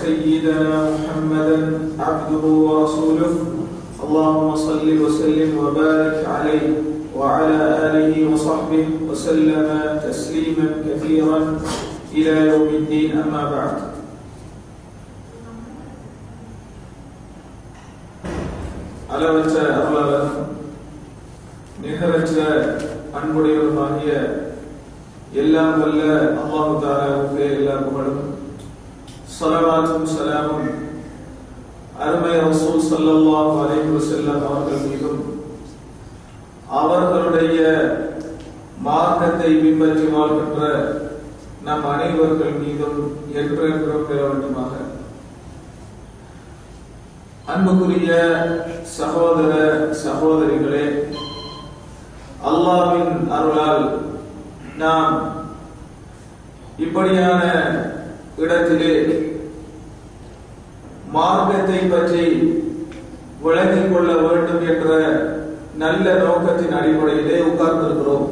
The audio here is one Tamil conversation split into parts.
وسيدنا محمدا عبده ورسوله اللهم صل وسلم وبارك عليه وعلى اله وصحبه وسلم تسليما كثيرا الى يوم الدين اما بعد அளவற்ற அருளாளர் நிகரற்ற அன்புடையவருமாகிய எல்லாம் வல்ல அல்லாஹு தாலாவுக்கு எல்லா புகழும் சலவாத்தும் சலாமும். அருமை ரசூல் ஸல்லல்லாஹு அலைஹி வஸல்லம் அவர்கள் மீதும் அவர்களுடைய மார்க்கத்தை பின்பற்றி வாழ்கின்ற நம் அனைவர்கள் மீதும் என்றென்றும் பெற வேண்டுமாக. அன்புக்குரிய சகோதர சகோதரிகளே அல்லாவின் அருளால் நாம் இப்படியான இடத்திலே மார்க்கத்தை பற்றி விளங்கிக் கொள்ள வேண்டும் என்ற நல்ல நோக்கத்தின் அடிப்படையிலே உட்கார்ந்திருக்கிறோம்.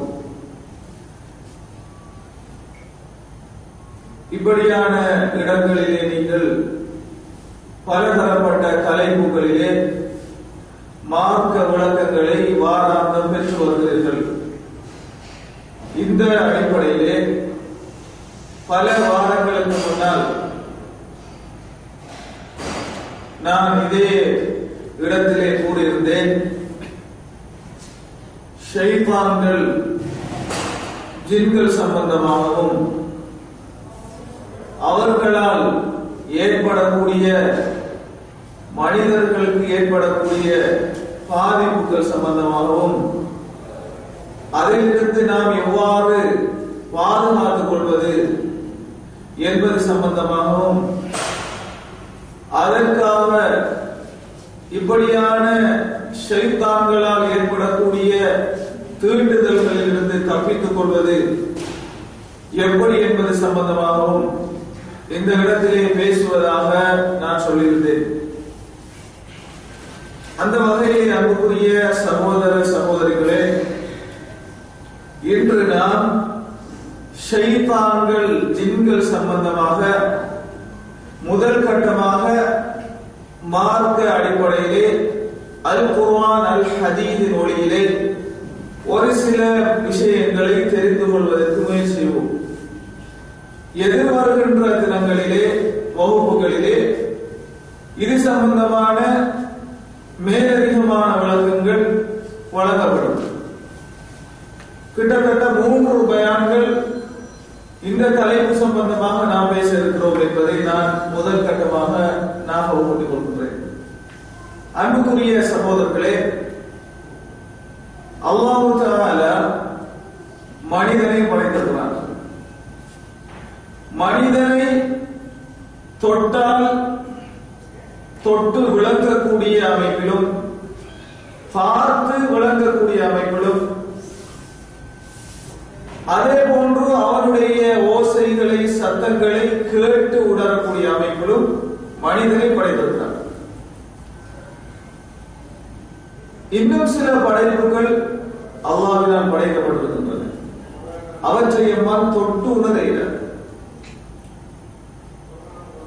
இப்படியான இடங்களிலே நீங்கள் பலதரப்பட்ட தலைப்புகளிலே மார்க்க விளக்கங்களை வாராந்தம் பெற்று வருகிறீர்கள். இந்த அடிப்படையிலே பல வாரங்களுக்கு முன்னால் நான் இதே இடத்திலே கூடியிருந்தேன். ஷைத்தான்கள் ஜின்கள் சம்பந்தமாகவும் அவர்களால் ஏற்படக்கூடிய மனிதர்களுக்கு ஏற்படக்கூடிய பாதிப்புகள் சம்பந்தமாகவும் அதிலிருந்து நாம் எவ்வாறு பாதுகாத்துக் கொள்வது என்பது சம்பந்தமாகவும் அதற்காக இப்படியான ஷைத்தான்களால் ஏற்படக்கூடிய தீண்டுதல்களில் இருந்து தப்பித்துக் கொள்வது எப்படி என்பது சம்பந்தமாகவும் இந்த இடத்திலே பேசுவதாக நான் சொல்லியிருந்தேன். அந்த வகையில் அன்புக்குரிய சகோதர சகோதரிகளே இன்று நாம் ஷைத்தான்கள் ஜின்கள் சம்பந்தமாக முதல் கட்டமாக மார்க்க அடிப்படையிலே அல் குர்ஆன் அல் ஹதீதின் ஒளியிலே ஒரு சில விஷயங்களை தெரிந்து கொள்வதற்கு முயற்சி செய்வோம். எதிர்வருகின்ற தினங்களிலே வகுப்புகளிலே இது சம்பந்தமான மேலதிகமான விளக்கங்கள் வழங்கப்படும். கிட்டத்தட்ட மூன்று பயான்கள் இந்த தலைப்பு சம்பந்தமாக நாம் பேச இருக்கிறோம் என்பதை நான் முதல் கட்டமாக ஞாபகப்படுத்திக் கொள்கின்றேன். அன்புக்குரிய சகோதரர்களே அல்லாஹு மனிதனை படைத்திருக்கிறார் மனிதனை தொட்டால் தொட்டு விளங்கக்கூடிய அமைப்பிலும் பார்த்து விளங்கக்கூடிய அமைப்பிலும் அதே போன்று அவனுடைய ஓசைகளை சத்தங்களை கேட்டு உணரக்கூடிய அமைப்பிலும் மனிதனை படைத்திருக்கிறார் இன்னும் சில படைப்புகள் அல்லாவினால் படைக்கப்பட்டிருக்கின்றன அவற்றை எம்மால் தொட்டு உணர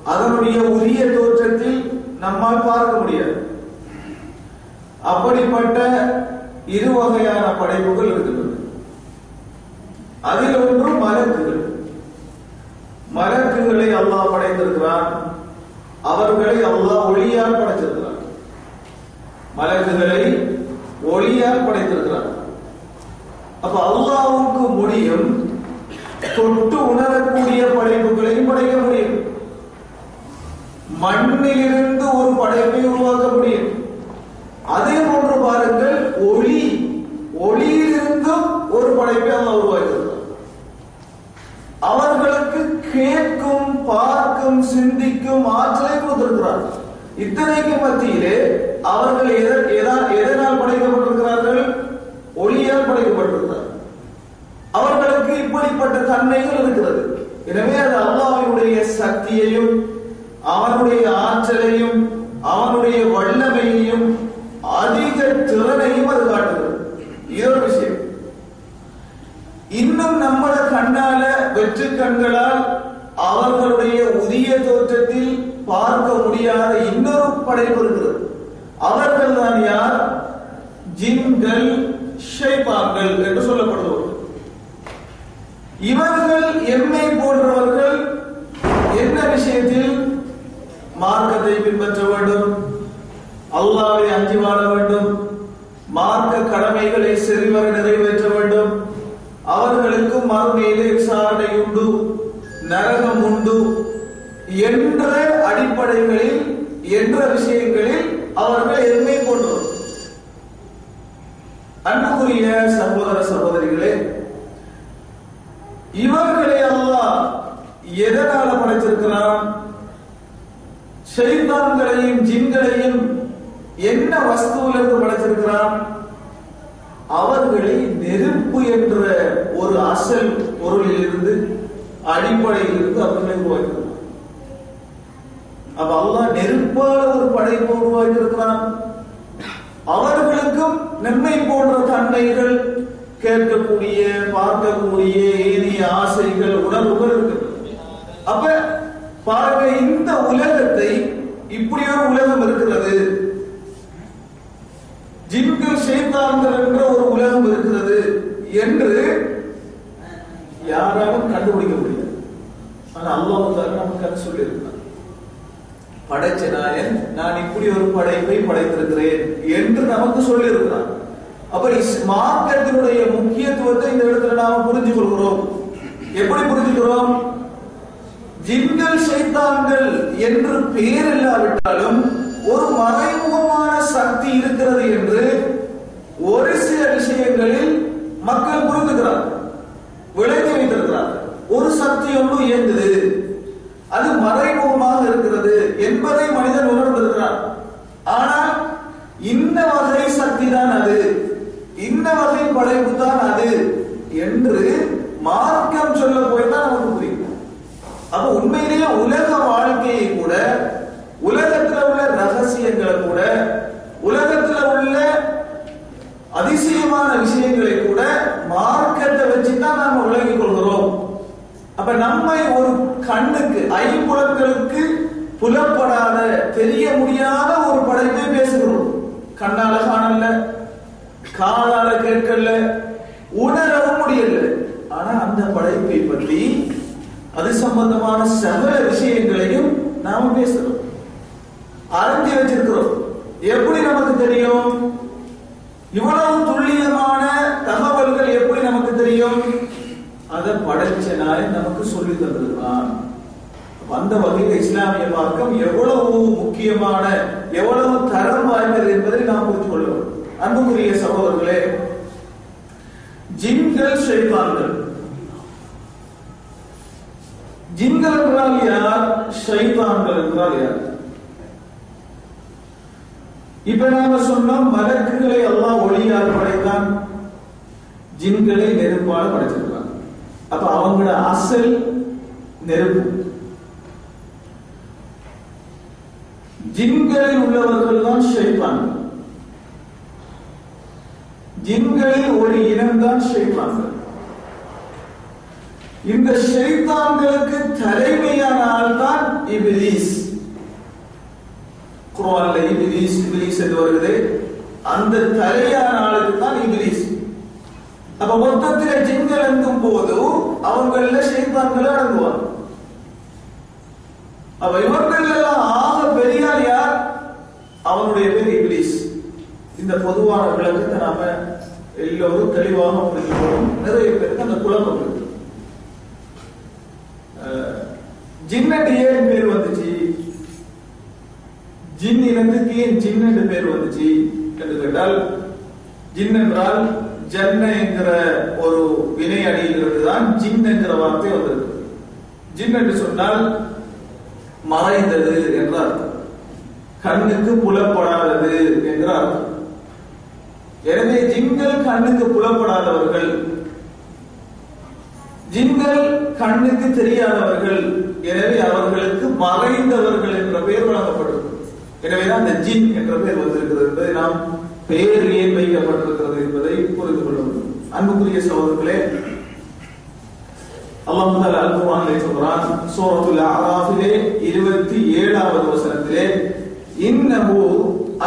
அதனுடைய உரிய தோற்றத்தில் நம்மால் பார்க்க முடியாது. அப்படிப்பட்ட இரு வகையான படைப்புகள் இருக்கின்றன. அதில் ஒன்று மலக்குகள். மலக்குகளை அல்லாஹ் படைத்திருக்கிறான். அவர்களை அல்லா ஒளியால் படைத்திருக்கிறார் மலக்குகளை ஒளியால் படைத்திருக்கிறார் அப்ப அல்லாவுக்கு முடியும் தொட்டு உணரக்கூடிய படைப்புகளையும் படைக்க முடியும். மண்ணிலிருந்து ஒரு படைப்பை உருவாக்க முடியும். அதே போன்று பாருங்கள் ஒளி ஒளியிலிருந்தும் ஒரு படைப்பை அல்லாஹ் உருவாக்கியிருக்கிறார் அவர்களுக்கு கேட்கும் பார்க்கும் சிந்திக்கும் ஆற்றலை கொடுத்திருக்கிறார். இத்தனைக்கு மத்தியிலே அவர்கள் எதனால் படைக்கப்பட்டிருக்கிறார்கள்? ஒளியால் படைக்கப்பட்டிருக்கிறார். அவர்களுக்கு இப்படிப்பட்ட தன்மைகள் இருக்கிறது. எனவே அது அல்லாவினுடைய சக்தியையும் அவனுடைய ஆற்றலையும் அவனுடைய வல்லமையையும் அதிக திறனையும் அது காட்டுகிறது. இது ஒரு விஷயம். இன்னும் நம்மள கண்ணால வெற்று கண்களால் அவர்களுடைய உரிய தோற்றத்தில் பார்க்க முடியாத இன்னொரு படைப்பு இருக்கிறது. அவர்கள் தான் யார்? ஜின்கள் ஷைத்தான்கள் என்று சொல்லப்படுபவர்கள். இவர்கள் எம்மை போன்றவர்கள் என்ன விஷயத்தில் மார்க்கத்தை பின்பற்ற வேண்டும்? அல்லாவை அஞ்சி வாழ வேண்டும்? மார்க்க கடமைகளை செறிவர நிறைவேற்ற வேண்டும்? அவர்களுக்கு மறுமையிலே விசாரணை உண்டு. நரகம் உண்டு என்ற அடிப்படைகளில் என்ற விஷயங்களில் அவர்கள் எதுவுமே கொண்டு அன்புக்குரிய சகோதர சகோதரிகளே இவர்களை அல்லாஹ் எதனால படைத்திருக்கிறான்? ஷைத்தான்களையும் ஜின்களையும் என்ன வஸ்துவிலிருந்து படைத்திருக்கிறான்? அவர்களை நெருப்பு என்ற ஒரு அசல் பொருளிலிருந்து இருந்து அடிப்படையில் இருந்து அவர்களை உருவாக்கினார் அப்ப அல்லா நெருப்பான ஒரு படைப்பை உருவாக்கி இருக்கிறான் அவர்களுக்கும் நன்மை போன்ற தன்மைகள் கேட்கக்கூடிய பார்க்கக்கூடிய ஏனைய ஆசைகள் உணர்வுகள் இருக்கு. அப்ப பாருங்க இந்த உலகத்தை இப்படி ஒரு உலகம் இருக்கிறது. ஜிம்கள் சேர்ந்தார்கள் என்ற ஒரு உலகம் இருக்கிறது என்று யாராலும் கண்டுபிடிக்க முடியாது ஆனா அல்லாஹ் நமக்கு அது சொல்லியிருக்கிறான். படைச்ச நாயன் நான் இப்படி ஒரு படைப்பை படைத்திருக்கிறேன் என்று நமக்கு சொல்லியிருக்கிறான். அப்ப மார்க்கத்தினுடைய முக்கியத்துவத்தை இந்த இடத்துல நாம புரிஞ்சு கொள்கிறோம் எப்படி புரிஞ்சுக்கிறோம்? ஜின்கள் சைத்தான்கள் என்று பெயர் இல்லாவிட்டாலும் ஒரு மறைமுகமான சக்தி இருக்கிறது என்று ஒரு சில விஷயங்களில் மக்கள் புரிந்துகிறார்கள் விளங்கி வைத்திருக்கிறார் ஒரு சக்தி ஒன்று இயங்குது. அது மறைமுகமாக இருக்கிறது என்பதை மனிதன் உணர்ந்திருக்கிறார் ஆனால் இந்த வகை சக்தி தான் அது. இந்த வகை படைப்பு தான் அது என்று மார்க்கம் சொல்ல போய் தான் நமக்கு புரியும். அப்ப உண்மையிலேயே உலக வாழ்க்கையை கூட உலகத்துல உள்ள ரகசியங்களை கூட உலகத்துல உள்ள அதிசயமான விஷயங்களை அப்ப நம்மை ஒரு கண்ணுக்கு ஐம்புலங்களுக்கு புலப்படாத தெரிய முடியாத ஒரு படைப்பை பேசுகிறோம். கண்ணால காணல காதால கேட்கல உணரவும் முடியல. ஆனா அந்த படைப்பை பற்றி அது சம்பந்தமான சகல விஷயங்களையும் நாம பேசுறோம் அறிஞ்சு வச்சிருக்கிறோம். எப்படி நமக்கு தெரியும்? இவ்வளவு துல்லியமா தகவல்கள் எப்படி நமக்கு தெரியும் படைச்சனாய் நமக்கு சொல்லி தந்திருக்கான் அந்த வகையில் இஸ்லாமிய மார்க்கம் எவ்வளவு முக்கியமான எவ்வளவு தரம் வாய்ந்தது என்பதை நாம் புரிந்து கொள்ள அன்புக்குரிய சகோதரர்களே ஜின்கள் ஷைத்தான்கள். ஜின்கள் என்றால் யார்? ஷைத்தான்கள் என்றால் யார்? இப்ப நாம சொன்னோம் மலக்குகளை எல்லாம் ஒளியால் படைத்தான். ஜின்களை நெருப்பால் படைச்சிருக்கான் அப்ப அவங்களோட அசல் நெருப்பு. ஜின்களில் உள்ளவர்கள் தான் ஷைத்தான்கள் ஜின்களில் ஒரு இனம்தான் ஷைத்தான்கள் இந்த ஷைத்தான்களுக்கு தலைமையான ஆள் தான் இபிலிஸ். குர்ஆன்ல இபிலிஸ் இபிலிஸ் என்று வருகிறது அந்த தலையான ஆளுக்கு தான் இபிலிஸ். அப்ப மொத்தத்தில ஜின்கள் எங்கும் போது அவங்கள ஷைத்தான்கள் அடங்குவாங்க. அப்ப இவர்கள் எல்லாம் ஆக பெரியார் யார்? அவனுடைய பேர் இங்கிலீஷ் இந்த பொதுவான விளக்கத்தை நாம எல்லோரும் தெளிவாக புரிந்து கொள்ளும் நிறைய பேருக்கு அந்த குழப்பம் இருக்கு. ஜின்னட்டு ஏன் பேர் வந்துச்சு? ஜின் இனத்துக்கு ஏன் ஜின்னு பேர் வந்துச்சு என்று கேட்டால் ஜின் என்றால் ஜன்ன என்கிற ஒரு வினை அடியிலிருந்து தான் ஜின் என்கிற வார்த்தை வந்திருக்கு. ஜின் என்று சொன்னால் மறைந்தது என்ற அர்த்தம். கண்ணுக்கு புலப்படாதது என்ற அர்த்தம். எனவே ஜின்கள் கண்ணுக்கு புலப்படாதவர்கள் ஜின்கள் கண்ணுக்கு தெரியாதவர்கள் எனவே அவர்களுக்கு மறைந்தவர்கள் என்ற பெயர் வழங்கப்படும். எனவேதான் அந்த ஜின் என்ற பெயர் வந்திருக்கிறது என்பதை நாம் பெயர் ஏன் வைக்கப்பட்டிருக்கிறது என்பதை புரிந்து கொள்ள முடியும் அன்புக்குரிய சகோதரர்களே அல்லாஹ் முதல் சொல்றான் சோரத்துல சொல்றான் சூரத்துல் அராஃபிலே 27வது வசனத்திலே இன்னமோ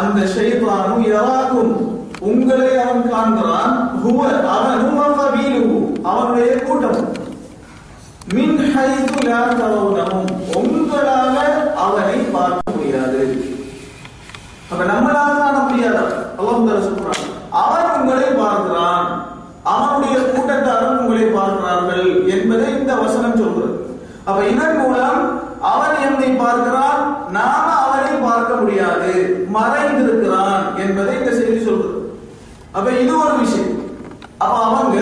அந்த ஷைத்தானு யராக்கும் உங்களை அவன் காண்கிறான் ஹுவ அவனும் கபீலுஹு அவனுடைய கூட்டம். மின் ஹைது லா தரவுனஹும் உங்களால அவனை பார்க்க முடியாது. அப்ப நம்மளால காண முடியாதான் அல்லாஹ் சொல்றான் அவன் உங்களை பார்க்கிறான். அவனுடைய கூட்டத்தாரும் உங்களை பார்க்கிறார்கள் என்பதை இந்த வசனம் சொல்கிறது அப்ப இதன் மூலம் அவன் என்னை பார்க்கிறான் நாம அவனை பார்க்க முடியாது மறைந்திருக்கிறான் என்பதை இந்த செய்தி சொல்றது. அப்ப இது ஒரு விஷயம். அப்ப அவங்க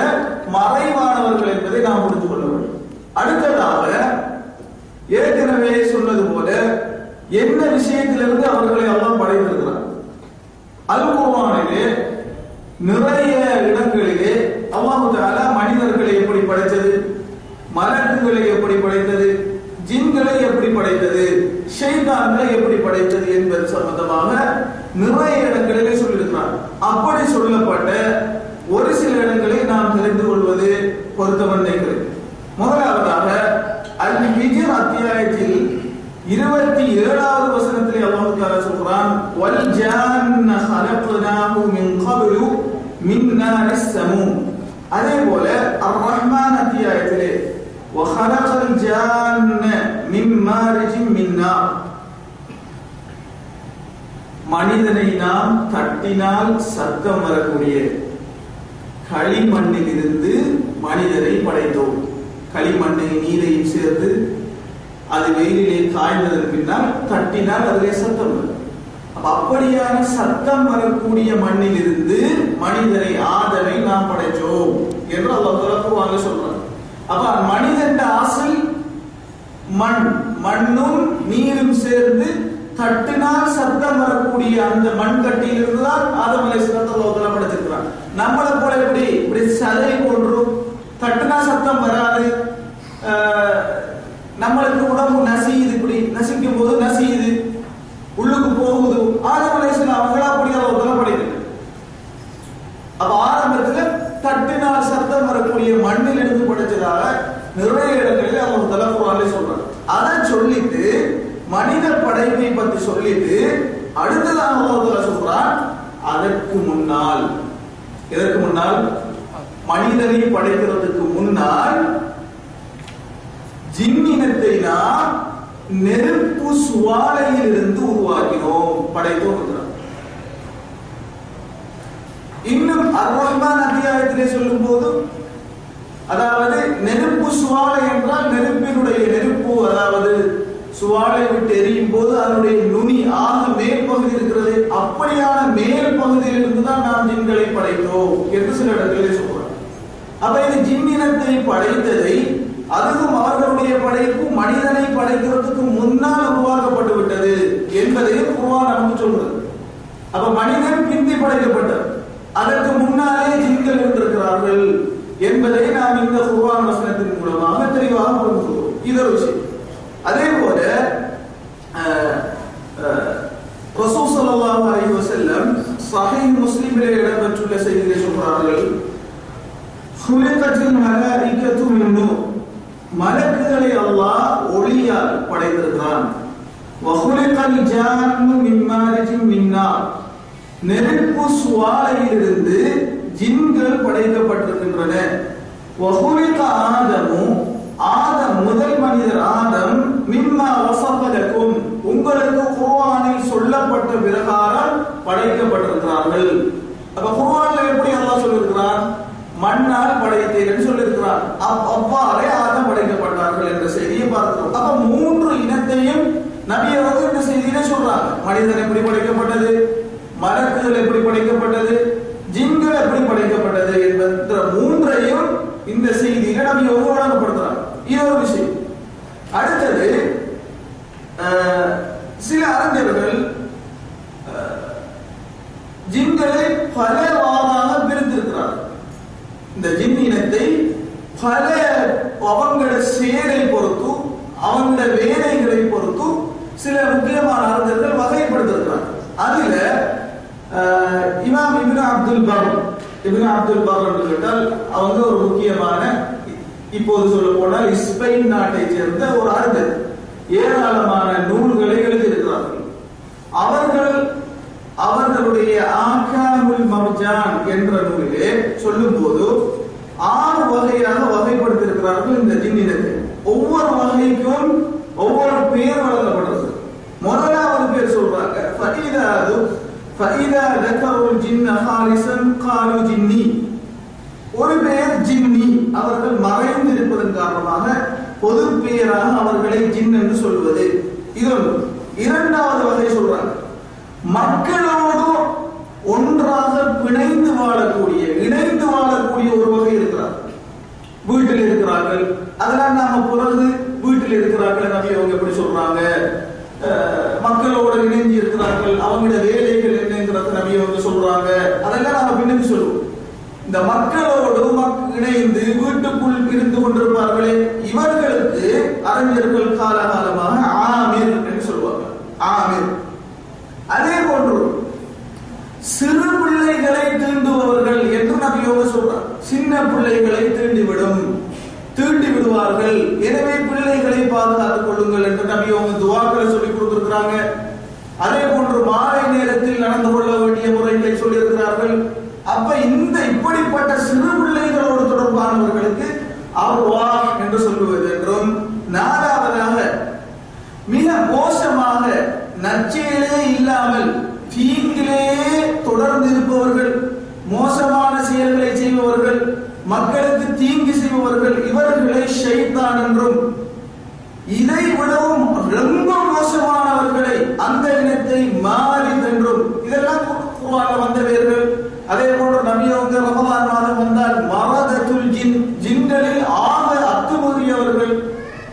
மறைவானவர்கள் என்பதை நாம் புரிந்து கொள்ள வேண்டும். அடுத்ததாக ஏற்கனவே சொன்னது போல என்ன விஷயத்திலிருந்து அவர்களை எல்லாம் படைத்திருக்கிறார் அல் குர்ஆனிலே நிறைய இடங்களிலே அல்லாஹு தஆலா மனிதர்களை எப்படி படைத்தது? மலக்குகளை எப்படி படைத்தது? ஜின்களை எப்படி படைத்தது? ஷைத்தான்களை எப்படி படைத்தது என்பது சம்பந்தமாக நிறைய இடங்களிலே சொல்லியிருக்கிறார். அப்படி சொல்லப்பட்ட ஒரு சில இடங்களை நாம் தெரிந்து கொள்வது பொருத்தமன் நினைக்கிறேன் முதலாவதாக அல் விஜய் அத்தியாயத்தில் இருபத்தி ஏழாவது வசனத்திலே அல்லாஹ் தஆலா சொல்றான் வல் ஜான்ன خلقناه من قبل من نار السموم அதே போல அர் ரஹ்மான் அத்தியாயத்திலே وخلق الجان من مارج من نار மனிதனை நாம் தட்டினால் சத்தம் வரக்கூடிய களிமண்ணில் இருந்து மனிதனை படைத்தோம் களிமண்ணை நீரையும் சேர்த்து அது வெயிலிலே காய்ந்ததற்கு பின்னால் தட்டினால் அதிலே சத்தம் வரும். அப்ப அப்படியான சத்தம் வரக்கூடிய மண்ணில் இருந்து மனிதனை ஆதனை நாம் படைச்சோம் என்று அல்லாஹ் சொல்றாங்க அப்ப மனிதன் ஆசல் மண் மண்ணும் நீரும் சேர்ந்து தட்டினால் சத்தம் வரக்கூடிய அந்த மண் கட்டியில் இருந்தால் ஆதம் அலைஹிஸ்ஸலாம் அல்லாஹ் படைச்சிருக்கிறான் நம்மளை போல எப்படி? இப்படி சதை போன்றும் தட்டினா சத்தம் வராது. ஆஹ், நம்மளுக்கு உடம்பு நசியுது இப்படி. நசிக்கும் போது நசியுது. உள்ளுக்கு போகுது. ஆதம் அலைஹிஸ்ஸலாம் அவங்களா அப்படி அல்லாஹ் படைக்கல அப்ப ஆரம்பத்துல தட்டினால் சத்தம் வரக்கூடிய மண்ணில் இருந்து படைச்சதாக நிறைய இடங்களில் அவங்க தலைப்புறாலே சொல்றாங்க அதை சொல்லிட்டு மனித படைப்பை பத்தி சொல்லிட்டு அடுத்ததாக உலகத்துல சொல்றான் அதற்கு முன்னால். இதற்கு முன்னால்? மனிதனை படைக்கிறதுக்கு முன்னால் ஜின்னினத்தை நாம் நெருப்பு சுவாலையில் இருந்து உருவாக்கினோம் படைத்தோம் இன்னும் அர் அத்தியாயத்திலே சொல்லும் போது அதாவது நெருப்பு சுவாலை என்றால் நெருப்பினுடைய நெருப்பு அதாவது சுவாலை விட்டு எரியும் போது அதனுடைய நுனி ஆக மேல் பகுதி இருக்கிறது. அப்படியான மேல் பகுதியிலிருந்து தான் நாம் ஜின்களை படைத்தோம் என்று சில இடங்களிலே சொல்றோம் அப்ப இது ஜின்னினத்தை படைத்ததை அதுவும் அவர்களுடைய படைப்பு மனிதனை படைக்கிறதுக்கு முன்னால் உருவாக்கப்பட்டு விட்டது என்பதையும் குருவான் நமக்கு சொல்றது அப்ப மனிதன் பிந்தி படைக்கப்பட்டார். அதற்கு முன்னாலே ஜின்கள் இருந்திருக்கிறார்கள் என்பதை நாம் இந்த குருவான் வசனத்தின் மூலமாக தெளிவாக புரிந்து கொள்வோம் இது ஒரு விஷயம். அதே போல அஹ், அஹ், ரசூல் ஸல்லல்லாஹு அலைஹி முஸ்லிமிலே இடம்பெற்றுள்ள செய்தியை சொல்றார்கள். சுலிகத்தில் மலாயிகத்து மின் நூர். மலக்குகளை அல்லாஹ் ஒளியால் படைத்திருக்கிறான். நெருப்பு சுவாலையிலிருந்து ஜின்கள் படைக்கப்பட்டிருக்கின்றன. வஹுலிக ஆதமு ஆதம் முதல் மனிதர் ஆதம் மிம்மா வசப்பதற்கும் உங்களுக்கு குர்வானில் சொல்லப்பட்ட பிரகாரம் படைக்கப்பட்டிருக்கிறார்கள். அப்ப குர்வான்ல எப்படி அல்லாஹ் சொல்லியிருக்கிறான்? மண்ணால் படைத்தேன் சொல்லியிருக்கிறான். அவ்வாறே மனிதன் எப்படி படைக்கப்பட்டது? மலக்குகள் எப்படி படைக்கப்பட்டது? ஜிங்கள் எப்படி படைக்கப்பட்டது என்ற மூன்றையும் இந்த செய்தியில நம்ம ஒவ்வொருப்படுத்தலாம் இது ஒரு விஷயம். அடுத்தது சில அறிஞர்கள் ஜின்களை பல வாராக பிரித்திருக்கிறார் இந்த ஜின் இனத்தை பல அவங்களோட செயலை பொறுத்தும் அவங்களோட வேலைகளை பொறுத்தும் சில முக்கியமான அறிஞர்கள் வகைப்படுத்திருக்கிறார் அதுல இமாம் Ibn Abdul Barr Ibn Abdul Barr என்று கேட்டால் அவங்க ஒரு முக்கியமான இப்போது சொல்ல போனால் ஸ்பெயின் நாட்டை சேர்ந்த ஒரு அறிஞர் ஏராளமான நூல்களை எழுதியிருக்கிறார்கள். அவர்கள் அவர்களுடைய ஆ மர்ஜான் என்ற நூலிலே சொல்லும்போது ஆறு வகையாக வகைப்படுத்தியிருக்கிறார்கள் இந்த ஜின்னினத்தை ஒவ்வொரு வகைக்கும் ஒவ்வொரு பேர் வழங்கப்படுறது முதலாவது பேர் சொல்றாங்க ஃபஈதாது ஃபஈதா தக்கருல் ஜின்ன ஹாரிசன் காலு ஜின்னி ஒரு பெயர் ஜின்னி அவர்கள் மறைந்திருப்பதன் காரணமாக பொது பெயராக அவர்களை ஜின் என்று சொல்வது இது ஒன்று இரண்டாவது வகை சொல்றாங்க மக்களோடு ஒன்றாக பிணைந்து வாழக்கூடிய இணைந்து வாழக்கூடிய ஒரு வகை இருக்கிறார் வீட்டில் இருக்கிறார்கள் அதெல்லாம் நாம பிறகு வீட்டில் இருக்கிறார்கள் நபி அவங்க எப்படி சொல்றாங்க அஹ், மக்களோட இணைஞ்சு இருக்கிறார்கள் அவங்களோட வேலைகள் என்னங்கிறது நபி அவங்க சொல்றாங்க அதெல்லாம் நாம பின்னுக்கு சொல்லுவோம் இந்த மக்களோடு மக்- இணைந்து வீட்டுக்குள் இருந்து கொண்டிருப்பார்களே இவர்களுக்கு அறிஞர்கள் காலகாலமாக ஆமீர் என்று சொல்லுவாங்க ஆமீர் அதே போன்று சிறு பிள்ளைகளை தீண்டுபவர்கள் என்று நபியோக சொல்றார் சின்ன பிள்ளைகளை தீண்டிவிடும் தீண்டி விடுவார்கள் எனவே பிள்ளைகளை பாதுகாத்துக் கொள்ளுங்கள் என்று நபியோக துவாக்களை சொல்லி கொடுத்திருக்கிறாங்க அதே போன்று மாலை நேரத்தில் நடந்து கொள்ள வேண்டிய முறைகளை சொல்லியிருக்கிறார்கள் அப்ப இந்த இப்படிப்பட்ட சிறு பிள்ளைகளோடு தொடர்பானவர்களுக்கு அவ்வா என்று சொல்லுவது என்றும் நாலாவதாக மிக மோசமாக நற்செயலே இல்லாமல் தீங்கிலே தொடர்ந்து இருப்பவர்கள் மோசமான செயல்களை செய்பவர்கள் மக்களுக்கு தீங்கு செய்பவர்கள் இவர்களை ஷைத்தான் என்றும் இதை விடவும் ரொம்ப மோசமானவர்களை அந்த இனத்தை மாறித் என்றும் இதெல்லாம் குர்ஆன்ல வந்த பேர்கள் அதே போன்று நபி அவங்க ரமலான் மாதம் வந்தால் மரதத்துல் ஜின் ஜின்களில் ஆக அத்துமுறியவர்கள்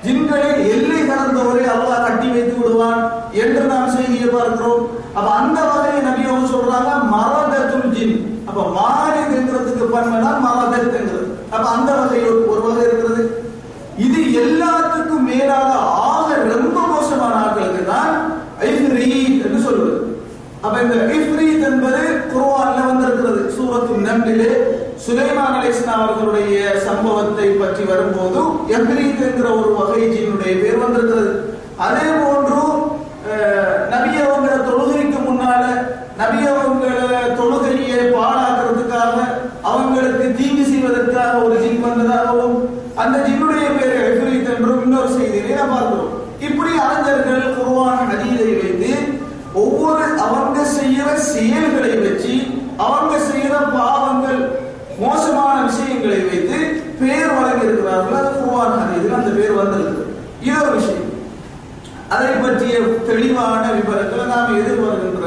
ஜின்களில் எல்லை கடந்தவரை அல்லாஹ் கட்டி வைத்து விடுவான் என்று நாம் செய்தியை பார்க்கிறோம். அப்ப அந்த வகையை நபி அவங்க சொல்றாங்க மரதத்துல் ஜின். அப்ப மாறித் என்கிறதுக்கு பன்மைதான் மரதத் அப்ப அந்த வகையில் ஒரு வகை இருக்கிறது. இது எல்லாத்துக்கும் மேலாக ஆக ரொம்ப மோசமான ஆட்களுக்கு தான் என்று சொல்வது. அப்ப இந்த இஃப்ரீத் என்பது குர்ஆன்ல வந்திருக்கிறது. சூரத்து நம்பிலே சுலைமான் அலைஹிஸ்ஸலாம் அவர்களுடைய சம்பவத்தை பற்றி வரும்போது எப்ரீத் என்கிற ஒரு வகை ஜீனுடைய பேர் வந்திருக்கிறது. அதே போன்று அஹ், நபி அவங்க தொழுகைக்கு முன்னால நபி அவங்க தொழுகையை பாழாக்குறதுக்காக அவங்களுக்கு தீங்கு செய்வதற்காக ஒரு ஜின் வந்ததாகவும் அந்த ஜின்னுடைய பேரை எஃப்ரீத் என்றும் இன்னொரு செய்தியிலே நாம் பார்க்கிறோம் இப்படி அறிஞர்கள் குர்ஆன் ஹதீஸை வைத்து ஒவ்வொரு அவங்க செய்யற செயல்களை வச்சு அவங்க செய்யற பாவங்கள் மோசமான விஷயங்களை வைத்து பேர் வழங்கி இருக்கிறார்கள் அது குர்ஆன் ஹதீஸில் அந்த பேர் வந்திருக்கு. இது ஒரு விஷயம். அதை பற்றிய தெளிவான விவரங்களை நாம் எதிர்வருகின்ற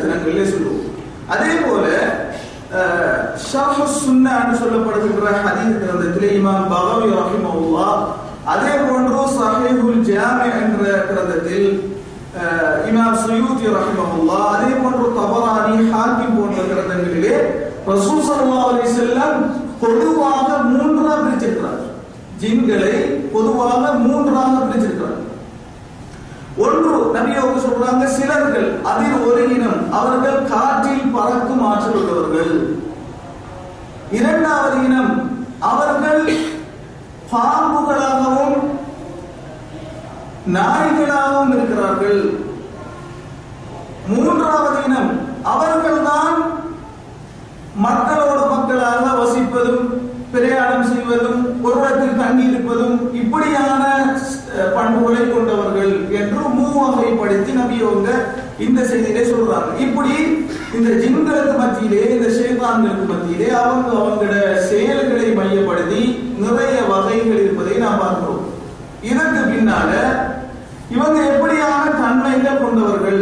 தினங்களிலே சொல்லுவோம். அதே போல அஹ், சுன்னான்னு சொல்லப்படுகின்ற ஹதீஸ் கிரந்தத்திலே இமாம் பகவி ரஹிமஹுல்லாஹ் அதே போன்று சஹீஹுல் ஜாமி என்ற கிரந்தத்தில் இமாம் சுயூதி ரஹிமஹுல்லாஹ் அதே போன்று தபரானி ஹாக்கிம் போன்ற கிரந்தங்களிலே ரசூல் ஸல்லல்லாஹு அலைஹி வஸல்லம் பொதுவாக மூன்றாக பிரிச்சிருக்கிறார் ஜின்களை பொதுவாக மூன்றாக பிரிச்சிருக்கிறார் ஒன்று நபியோக சொல்றாங்க சிலர்கள் அதில் ஒரு இனம் அவர்கள் காற்றில் பறக்கும் ஆற்றல் உள்ளவர்கள் இரண்டாவது இனம் அவர்கள் பாம்புகளாகவும் நாய்களாகவும் இருக்கிறார்கள் மூன்றாவது இனம் அவர்கள்தான் மக்களோடு மக்களாக வசிப்பதும் பிரயாணம் செய்வதும் ஒரு இடத்தில் தங்கியிருப்பதும் இப்படியான பண்புகளை கொண்டவர்கள் என்று மூவகைப்படுத்தி நபியவங்க இந்த செய்தியிலே சொல்றாங்க. இப்படி இந்த ஜின்களுக்கு மத்தியிலே இந்த ஷேத்தான்களுக்கு மத்தியிலே அவங்க அவங்களோட செயல்களை மையப்படுத்தி நிறைய வகைகள் இருப்பதை நாம் பார்க்கிறோம். இதற்கு பின்னால இவங்க எப்படியான தன்மைகள் கொண்டவர்கள்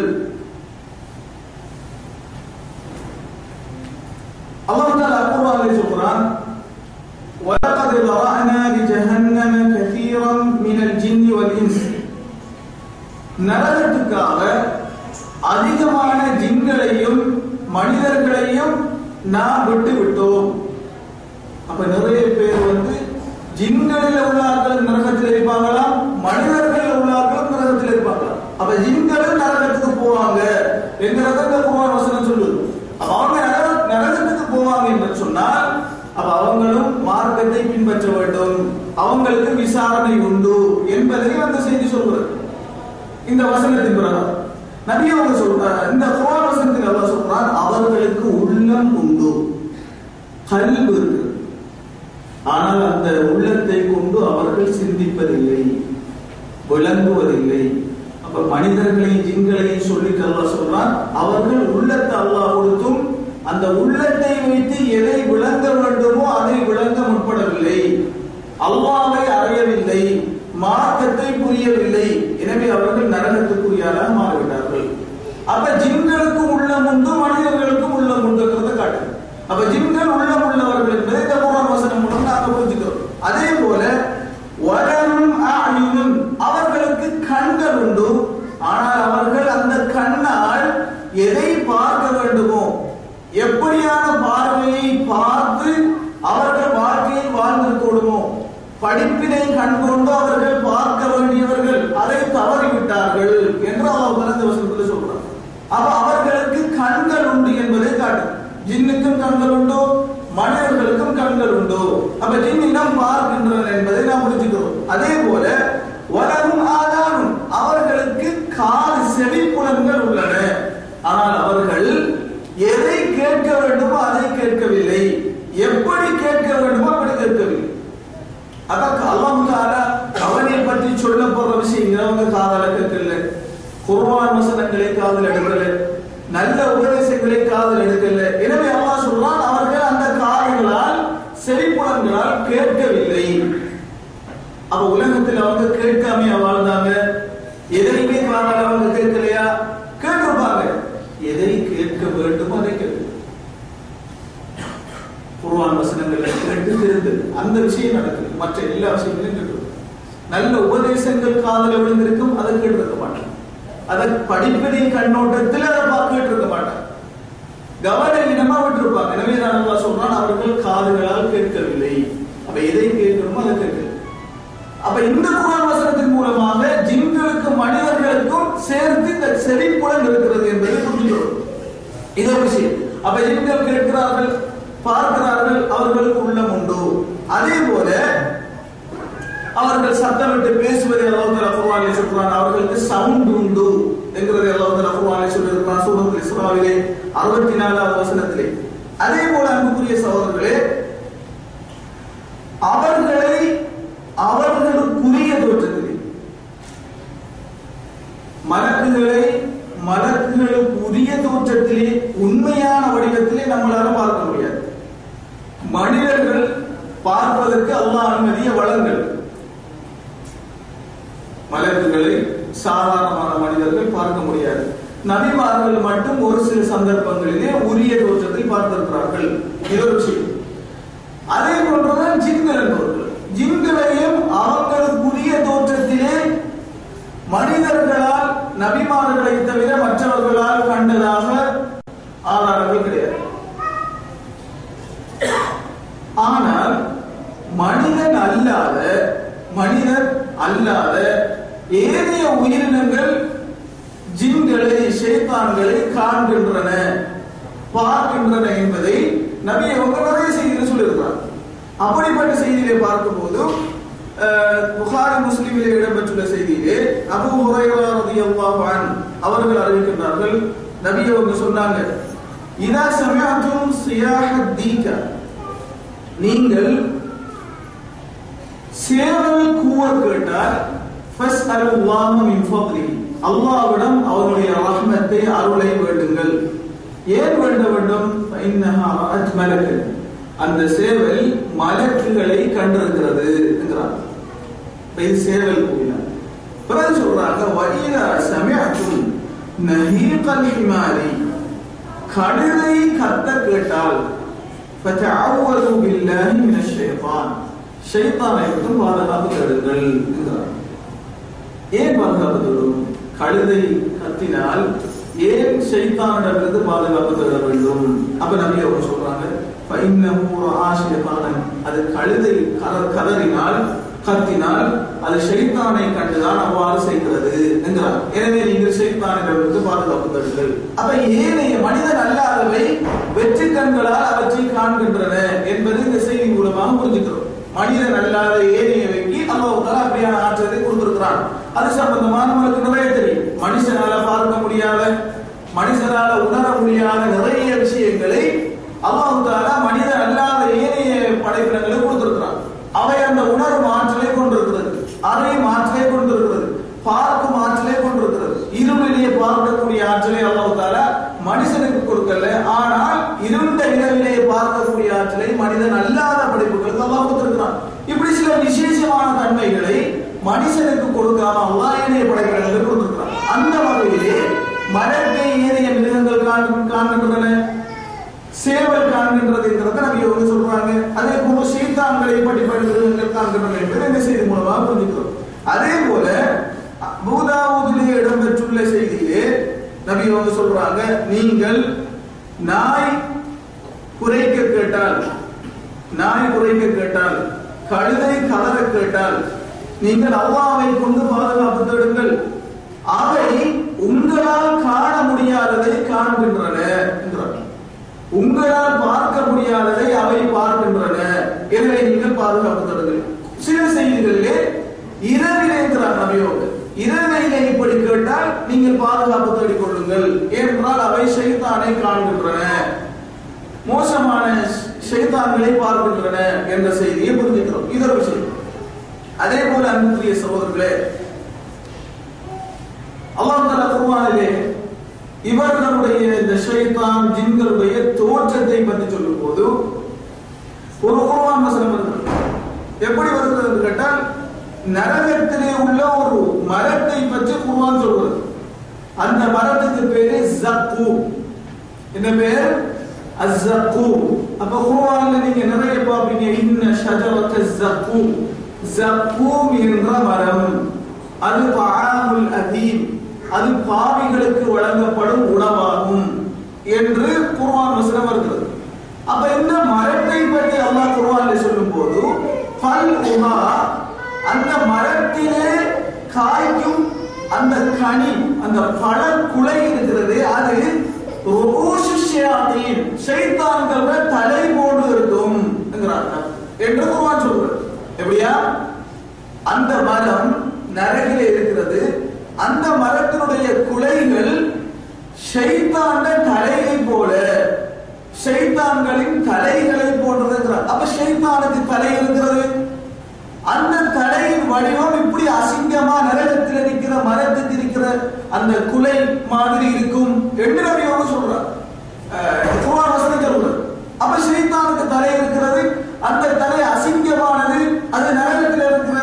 நாம் விட்டு விட்டோம் அப்ப நிறைய பேர் வந்து ஜின்களில் உள்ள உள்ளார்கள் நரகத்தில் இருப்பாங்களாம் மனிதர்கள் உள்ளார்களும் நரகத்தில் இருப்பாங்களாம். அப்ப ஜின்களும் நரகத்துக்கு போவாங்க என்கிறத இந்த குர்ஆன் வசனம் சொல்லுது. அப்ப அவங்க நரகத்துக்கு போவாங்க என்று சொன்னால் அப்ப அவங்களும் மார்க்கத்தை பின்பற்ற வேண்டும். அவங்களுக்கு விசாரணை உண்டு என்பதையும் அந்த செய்தி சொல்கிறது. இந்த வசனத்தின் பிரகாரம் நபி அவங்க சொல்றாங்க இந்த குர்ஆன் வசனத்தில் அல்லாஹ் சொல்றான் அவர்களுக்கு உள்ளம் உண்டு. கல்வி இருக்கு ஆனால் அந்த உள்ளத்தை கொண்டு அவர்கள் சிந்திப்பதில்லை விளங்குவதில்லை. அப்ப மனிதர்களையும் ஜிங்களையும் சொல்லி அல்லாஹ் சொல்றான் அவர்கள் உள்ளத்தை அல்லாஹ் கொடுத்தும் அந்த உள்ளத்தை வைத்து எதை விளங்க வேண்டுமோ அதை விளங்க முற்படவில்லை. அல்லாவை அறியவில்லை மார்க்கத்தை புரியவில்லை. எனவே அவர்கள் நரகத்துக்குரியாராக மாறிவிட்டார்கள். அப்ப ஜிங்களுக்கு உள்ளம் உண்டு மனித உள்ளம் உண்டுங்கிறத காட்டுது அப்ப ஜின்கள் உள்ளம் உள்ளவர்கள் என்பதை இந்த குர்ஆன் வசனம் மூலம் நாங்க புரிஞ்சுக்கிறோம் அதே போல வலரும் அயுனும் அவர்களுக்கு கண்கள் உண்டு ஆனால் அவர்கள் அந்த கண்ணால் எதை பார்க்க வேண்டுமோ எப்படியான பார்வையை பார்த்து அவர்கள் வாழ்க்கையை வாழ்ந்திருக்கணுமோ படிப்பினை கண்கொண்டு அவர்கள் பார்க்க வேண்டியவர்கள் அதை தவறிவிட்டார்கள் என்று அவர் பிறந்த வசனத்தில் சொல்றார் அப்ப அவர்களுக்கு கண்கள் உண்டு என்பதை காட்டு ஜின்னுக்கும் கண்கள் உண்டோ மனிதர்களுக்கும் கண்கள் உண்டு அப்ப ஜின் இனம் பார்க்கின்றன என்பதை நாம் புரிஞ்சுக்கிறோம் அதே போல வலரும் ஆதாரும் அவர்களுக்கு காது செவிப்புலன்கள் உள்ளன ஆனால் அவர்கள் எதை கேட்க வேண்டுமோ அதை கேட்கவில்லை எப்படி கேட்க வேண்டுமோ அப்படி கேட்கவில்லை அதான் அல்லாஹ் தாலா அவனை பற்றி சொல்ல போற விஷயங்களை அவங்க காதல கேட்கல குர்ஆன் வசனங்களை காதல் எடுக்கல. நல்ல உபதேசங்களை காதல் எடுக்கல. எனவே அம்மா சொல்றான் அவர்கள் அந்த காதுகளால் செவிப்புலன்களால் கேட்கவில்லை. அப்ப உலகத்தில் அவங்க கேட்காம வாழ்ந்தாங்க? எதையுமே காதால அவங்க கேட்கலையா? கேட்டிருப்பாங்க. எதை கேட்க வேண்டும் அதை கேட்க குர்ஆன் வசனங்களை கேட்டு தெரிந்தது அந்த விஷயம் நடக்குது. மற்ற எல்லா விஷயங்களையும் கேட்டு நல்ல உபதேசங்கள் காதல விழுந்திருக்கும் அதை கேட்டிருக்க மாட்டான் அதை படிப்பதின் கண்ணோட்டத்தில் அதை பார்த்துட்டு இருக்க மாட்டாங்க கவன இனமா விட்டுருப்பாங்க. எனவே நான் அல்லாஹ் சொல்றான் அவர்கள் காதுகளால் கேட்கவில்லை. அப்ப எதை கேட்கணுமோ அதை கேட்கல அப்ப இந்த குரான் வசனத்தின் மூலமாக ஜின்களுக்கும் மனிதர்களுக்கும் சேர்த்து இந்த செவிப்புலன் இருக்கிறது என்பதை புரிஞ்சுக்கிறோம் இது ஒரு விஷயம். அப்ப ஜின்கள் கேட்கிறார்கள் பார்க்கிறார்கள் அவர்களுக்கு உள்ளம் உண்டு. அதே போல அவர்கள் சத்தமிட்டு பேசுவதை அல்லாஹ் குர்ஆனிலே சொல்றான். அவர்களுக்கு சவுண்ட் என்கிறதை அல்லாஹ் குர்ஆனிலே சொல்லியிருக்கிறான் சூரத்துல் இஸ்ராவிலே 64வது வசனத்திலே. அதே போல அன்புக்குரிய சகோதரர்களே அவர்களை அவர்களுக்குரிய தோற்றத்திலே மலக்குகளை மலக்குகளுக்குரிய தோற்றத்திலே உண்மையான வடிவத்திலே நம்மளால பார்க்க முடியாது. மனிதர்கள் பார்ப்பதற்கு அல்லாஹ் அனுமதிய வளங்கள். மலக்குகளை சாதாரணமாக பார்க்க முடியாது. நபிமார்கள் மட்டும் ஒரு சில சந்தர்ப்பங்களிலே உரிய தோற்றத்தில் பார்த்திருக்கிறார்கள். இது ஒரு விஷயம் அதே போன்றுதான் ஜின்கள் என்பவர்கள். ஜின்களையும் அவங்களுக்குரிய தோற்றத்திலே மனிதர்களால் நபிமார்களை தவிர மற்றவர்களால் கண்டதாக ஆதாரங்கள் கிடையாது. ஆனால் மனிதன் அல்லாத மனிதர் அல்லாத ஏனைய உயிரினங்கள் ஜின்களை ஷேத்தான்களை காண்கின்றன பார்க்கின்றன என்பதை நபி அவங்க நிறைய செய்தியில் சொல்லியிருக்கிறார் அப்படிப்பட்ட செய்தியிலே பார்க்கும்போது அஹ், புகாரி முஸ்லிமிலே இடம்பெற்றுள்ள செய்தியிலே அபு ஹுரைரா அவர்கள் அறிவிக்கின்றார்கள் நபி அவங்க சொன்னாங்க இதா சமயத்தும் சியாஹத் தீகா நீங்கள் சேவல் கூவ கேட்டால் ஃபஸ்ட் மின் ஃபத்லி அல்லாஹ்விடம் அவருடைய ரஹ்மத்தை அருளை வேண்டுங்கள் ஏன் வேண்ட வேண்டும் இன்னஹா ரஅத் மலக் அந்த சேவல் மலக்குகளை கண்டிருக்கிறது என்கிறார் இப்ப இது சேவல் கூவினார் பிறகு சொல்றாங்க வயிதா சமயத்தும் நஹீகல் ஹிமாரி கழுதை கத்த கேட்டால் فتعوذوا بالله من الشيطان ஷைத்தானை விட்டு பாதுகாப்பு தேடுங்கள் என்கிறார் ஏன் பாதுகாப்பு தேடும் கழுதை கத்தினால் ஏன் செய்தானிடமிருந்து பாதுகாப்பு தர வேண்டும்? அப்ப நபி அவங்க சொல்றாங்க "ஃபைன்னஹு அது கழுதை கதறினால் கத்தினால் அது ஷைத்தானை கண்டுதான் அவ்வாறு செய்கிறது என்கிறார் எனவே நீங்கள் ஷைத்தானிடமிருந்து பாதுகாப்பு தருங்கள். அப்ப ஏனைய மனிதன் அல்லாதவை வெற்றி கண்களால் அவற்றை காண்கின்றன என்பது இந்த செய்தி மூலமாக புரிஞ்சுக்கிறோம். மனிதன் அல்லாத ஏனையவைக்கு அல்லாஹ் அப்படியான ஆற்றலை கொடுத்திருக்கிறான். அது சம்பந்தமாக நம்மளுக்கு நிறைய தெரியும் மனுஷனால பார்க்க முடியாத மனுஷனால உணர முடியாத நிறைய விஷயங்களை அல்லாஹ் தாலா மனிதன் அல்லாத ஏனைய படைப்பினங்களை கொடுத்திருக்கிறான். அவை அந்த உணரும் ஆற்றலை கொண்டிருக்கிறது அறியும் ஆற்றலை கொண்டிருக்கிறது பார்க்கும் ஆற்றலை கொண்டிருக்கிறது. இருளிலே பார்க்கக்கூடிய ஆற்றலை அல்லாஹு தாலா மனுஷனுக்கு கொடுக்கல. ஆனால் இருண்ட இரவிலே பார்க்கக்கூடிய ஆற்றலை மனிதன் அல்லாத படைப்புகளுக்கு அல்லாஹ் கொடுத்திருக்கிறான். இப்படி சில விசேஷமான தன்மைகளை மனுஷனுக்கு கொடுக்காம அல்லாஹ் ஏனைய படைப்புகளுக்கு கொடுத்திருக்கிறான் அந்த வகையிலே மரத்தை ஏனைய மிருகங்கள் காண்- காண்கின்றன. சேவல் காண்கின்றதுங்கிறத நபி அவங்க சொல்றாங்க. அதே போல சீத்தான்களை பட்டிப்படி மிருகங்கள் காண்கின்றன என்பதை இந்த செய்தி மூலமாக புரிஞ்சுக்கிறோம். அதே போல பூதாவுதிலே இடம்பெற்றுள்ள செய்தியிலே நபி அவங்க சொல்றாங்க நீங்கள் நாய் குறைக்க கேட்டால் நாய் குறைக்க கேட்டால் கழுதை கலர கேட்டால் நீங்கள் அல்லாவை கொண்டு பாதுகாப்பு தேடுங்கள். அவை உங்களால் காண முடியாததை காண்கின்றன என்கிறார் உங்களால் பார்க்க முடியாததை அவை பார்க்கின்றன. எனவே நீங்கள் பாதுகாப்பு தேடுங்கள். சில செய்திகளிலே இரவிலே இருக்கிறார் நபியோடு. இரவிலே இப்படி கேட்டால் நீங்கள் பாதுகாப்பு தேடிக் கொள்ளுங்கள் ஏனென்றால் அவை செய்தானை காண்கின்றன. மோசமான செய்தான்களை பார்க்கின்றன என்ற செய்தியை புரிஞ்சுக்கிறோம் இது விஷயம். அதே போல அன்புக்குரிய சகோதரர்களே அல்லாஹ் தஆலா குர்ஆனிலே இவர்களுடைய இந்த ஷைத்தான் ஜின்களுடைய தோற்றத்தை பற்றி சொல்லும் போது ஒரு குர்ஆன் வசனம் வருகிறது எப்படி வருகிறது என்று கேட்டால் நரகத்திலே உள்ள ஒரு மரத்தை பற்றி குருவான் சொல்வது அந்த மரத்துக்கு பேரு ஜக்கு என்ன பேர்? அஸ்ஸக்கூ. அப்ப குர்ஆன்ல நீங்க நிறைய பாப்பீங்க இன்ன ஷஜரத்த ஜக்கு ஜக்கூம் என்ற மரம். அது தஆமுல் அதீம் அது பாவிகளுக்கு வழங்கப்படும் உணவாகும் என்று குர்வான் வசனம் வருகிறது அப்ப இந்த மரத்தை பற்றி அல்லாஹ் குர்வான்ல சொல்லும் போது பல் உமா அந்த மரத்திலே காய்க்கும் அந்த கனி அந்த பழ குலை இருக்கிறது அது ருஊஷு ஷயாத்தீன். தலை போன்று இருக்கும் என்று குர்வான் சொல்றது எப்படியா? அந்த மரம் நரகில இருக்கிறது. அந்த மரத்தினுடைய குலைகள் ஷைத்தான தலையை போல. ஷைத்தான்களின் தலைகளை போன்றது அப்ப ஷைத்தானுக்கு தலை இருக்கிறது. அந்த தலையின் வடிவம் இப்படி அசிங்கமா நரகத்தில் நிற்கிற மரத்துக்கு இருக்கிற அந்த குலை மாதிரி இருக்கும் என்று நபி சொல்றார். அஹ், வசனம் சொல்றார் அப்ப ஷைத்தானுக்கு தலை இருக்கிறது. அந்த தலை அசிங்க அது நரகத்தில் இருக்கிற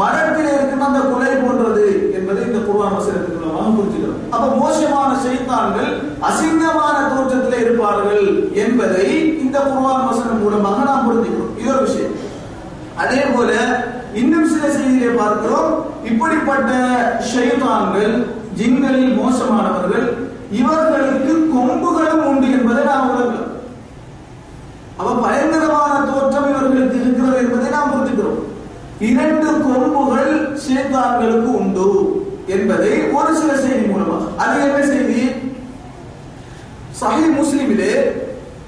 மரத்தில் இருக்கிற அந்த குலை போன்றது என்பதை இந்த குர்வான் வசனத்தின் மூலமாக புரிஞ்சுக்கிறோம். அப்ப மோசமான செய்தான்கள் அசிங்கமான தோற்றத்தில் இருப்பார்கள் என்பதை இந்த குர்வான் வசனம் மூலமாக நாம் புரிஞ்சுக்கிறோம். இது ஒரு விஷயம். அதே போல இன்னும் சில செய்திகளை பார்க்கிறோம். இப்படிப்பட்ட ஷைத்தான்கள் ஜின்களில் மோசமானவர்கள் இவர்களுக்கு கொம்புகளும் உண்டு என்பதை நாம் உணர்கிறோம். அவ பயங்கரமான தோற்றம் இவர்களுக்கு என்பதை நாம் புரிஞ்சுக்கிறோம். இரண்டு கொம்புகள் சேத்தான்களுக்கு உண்டு என்பதை ஒரு சில செய்தி மூலமாக அது என்ன செய்தி? சஹி முஸ்லிமிலே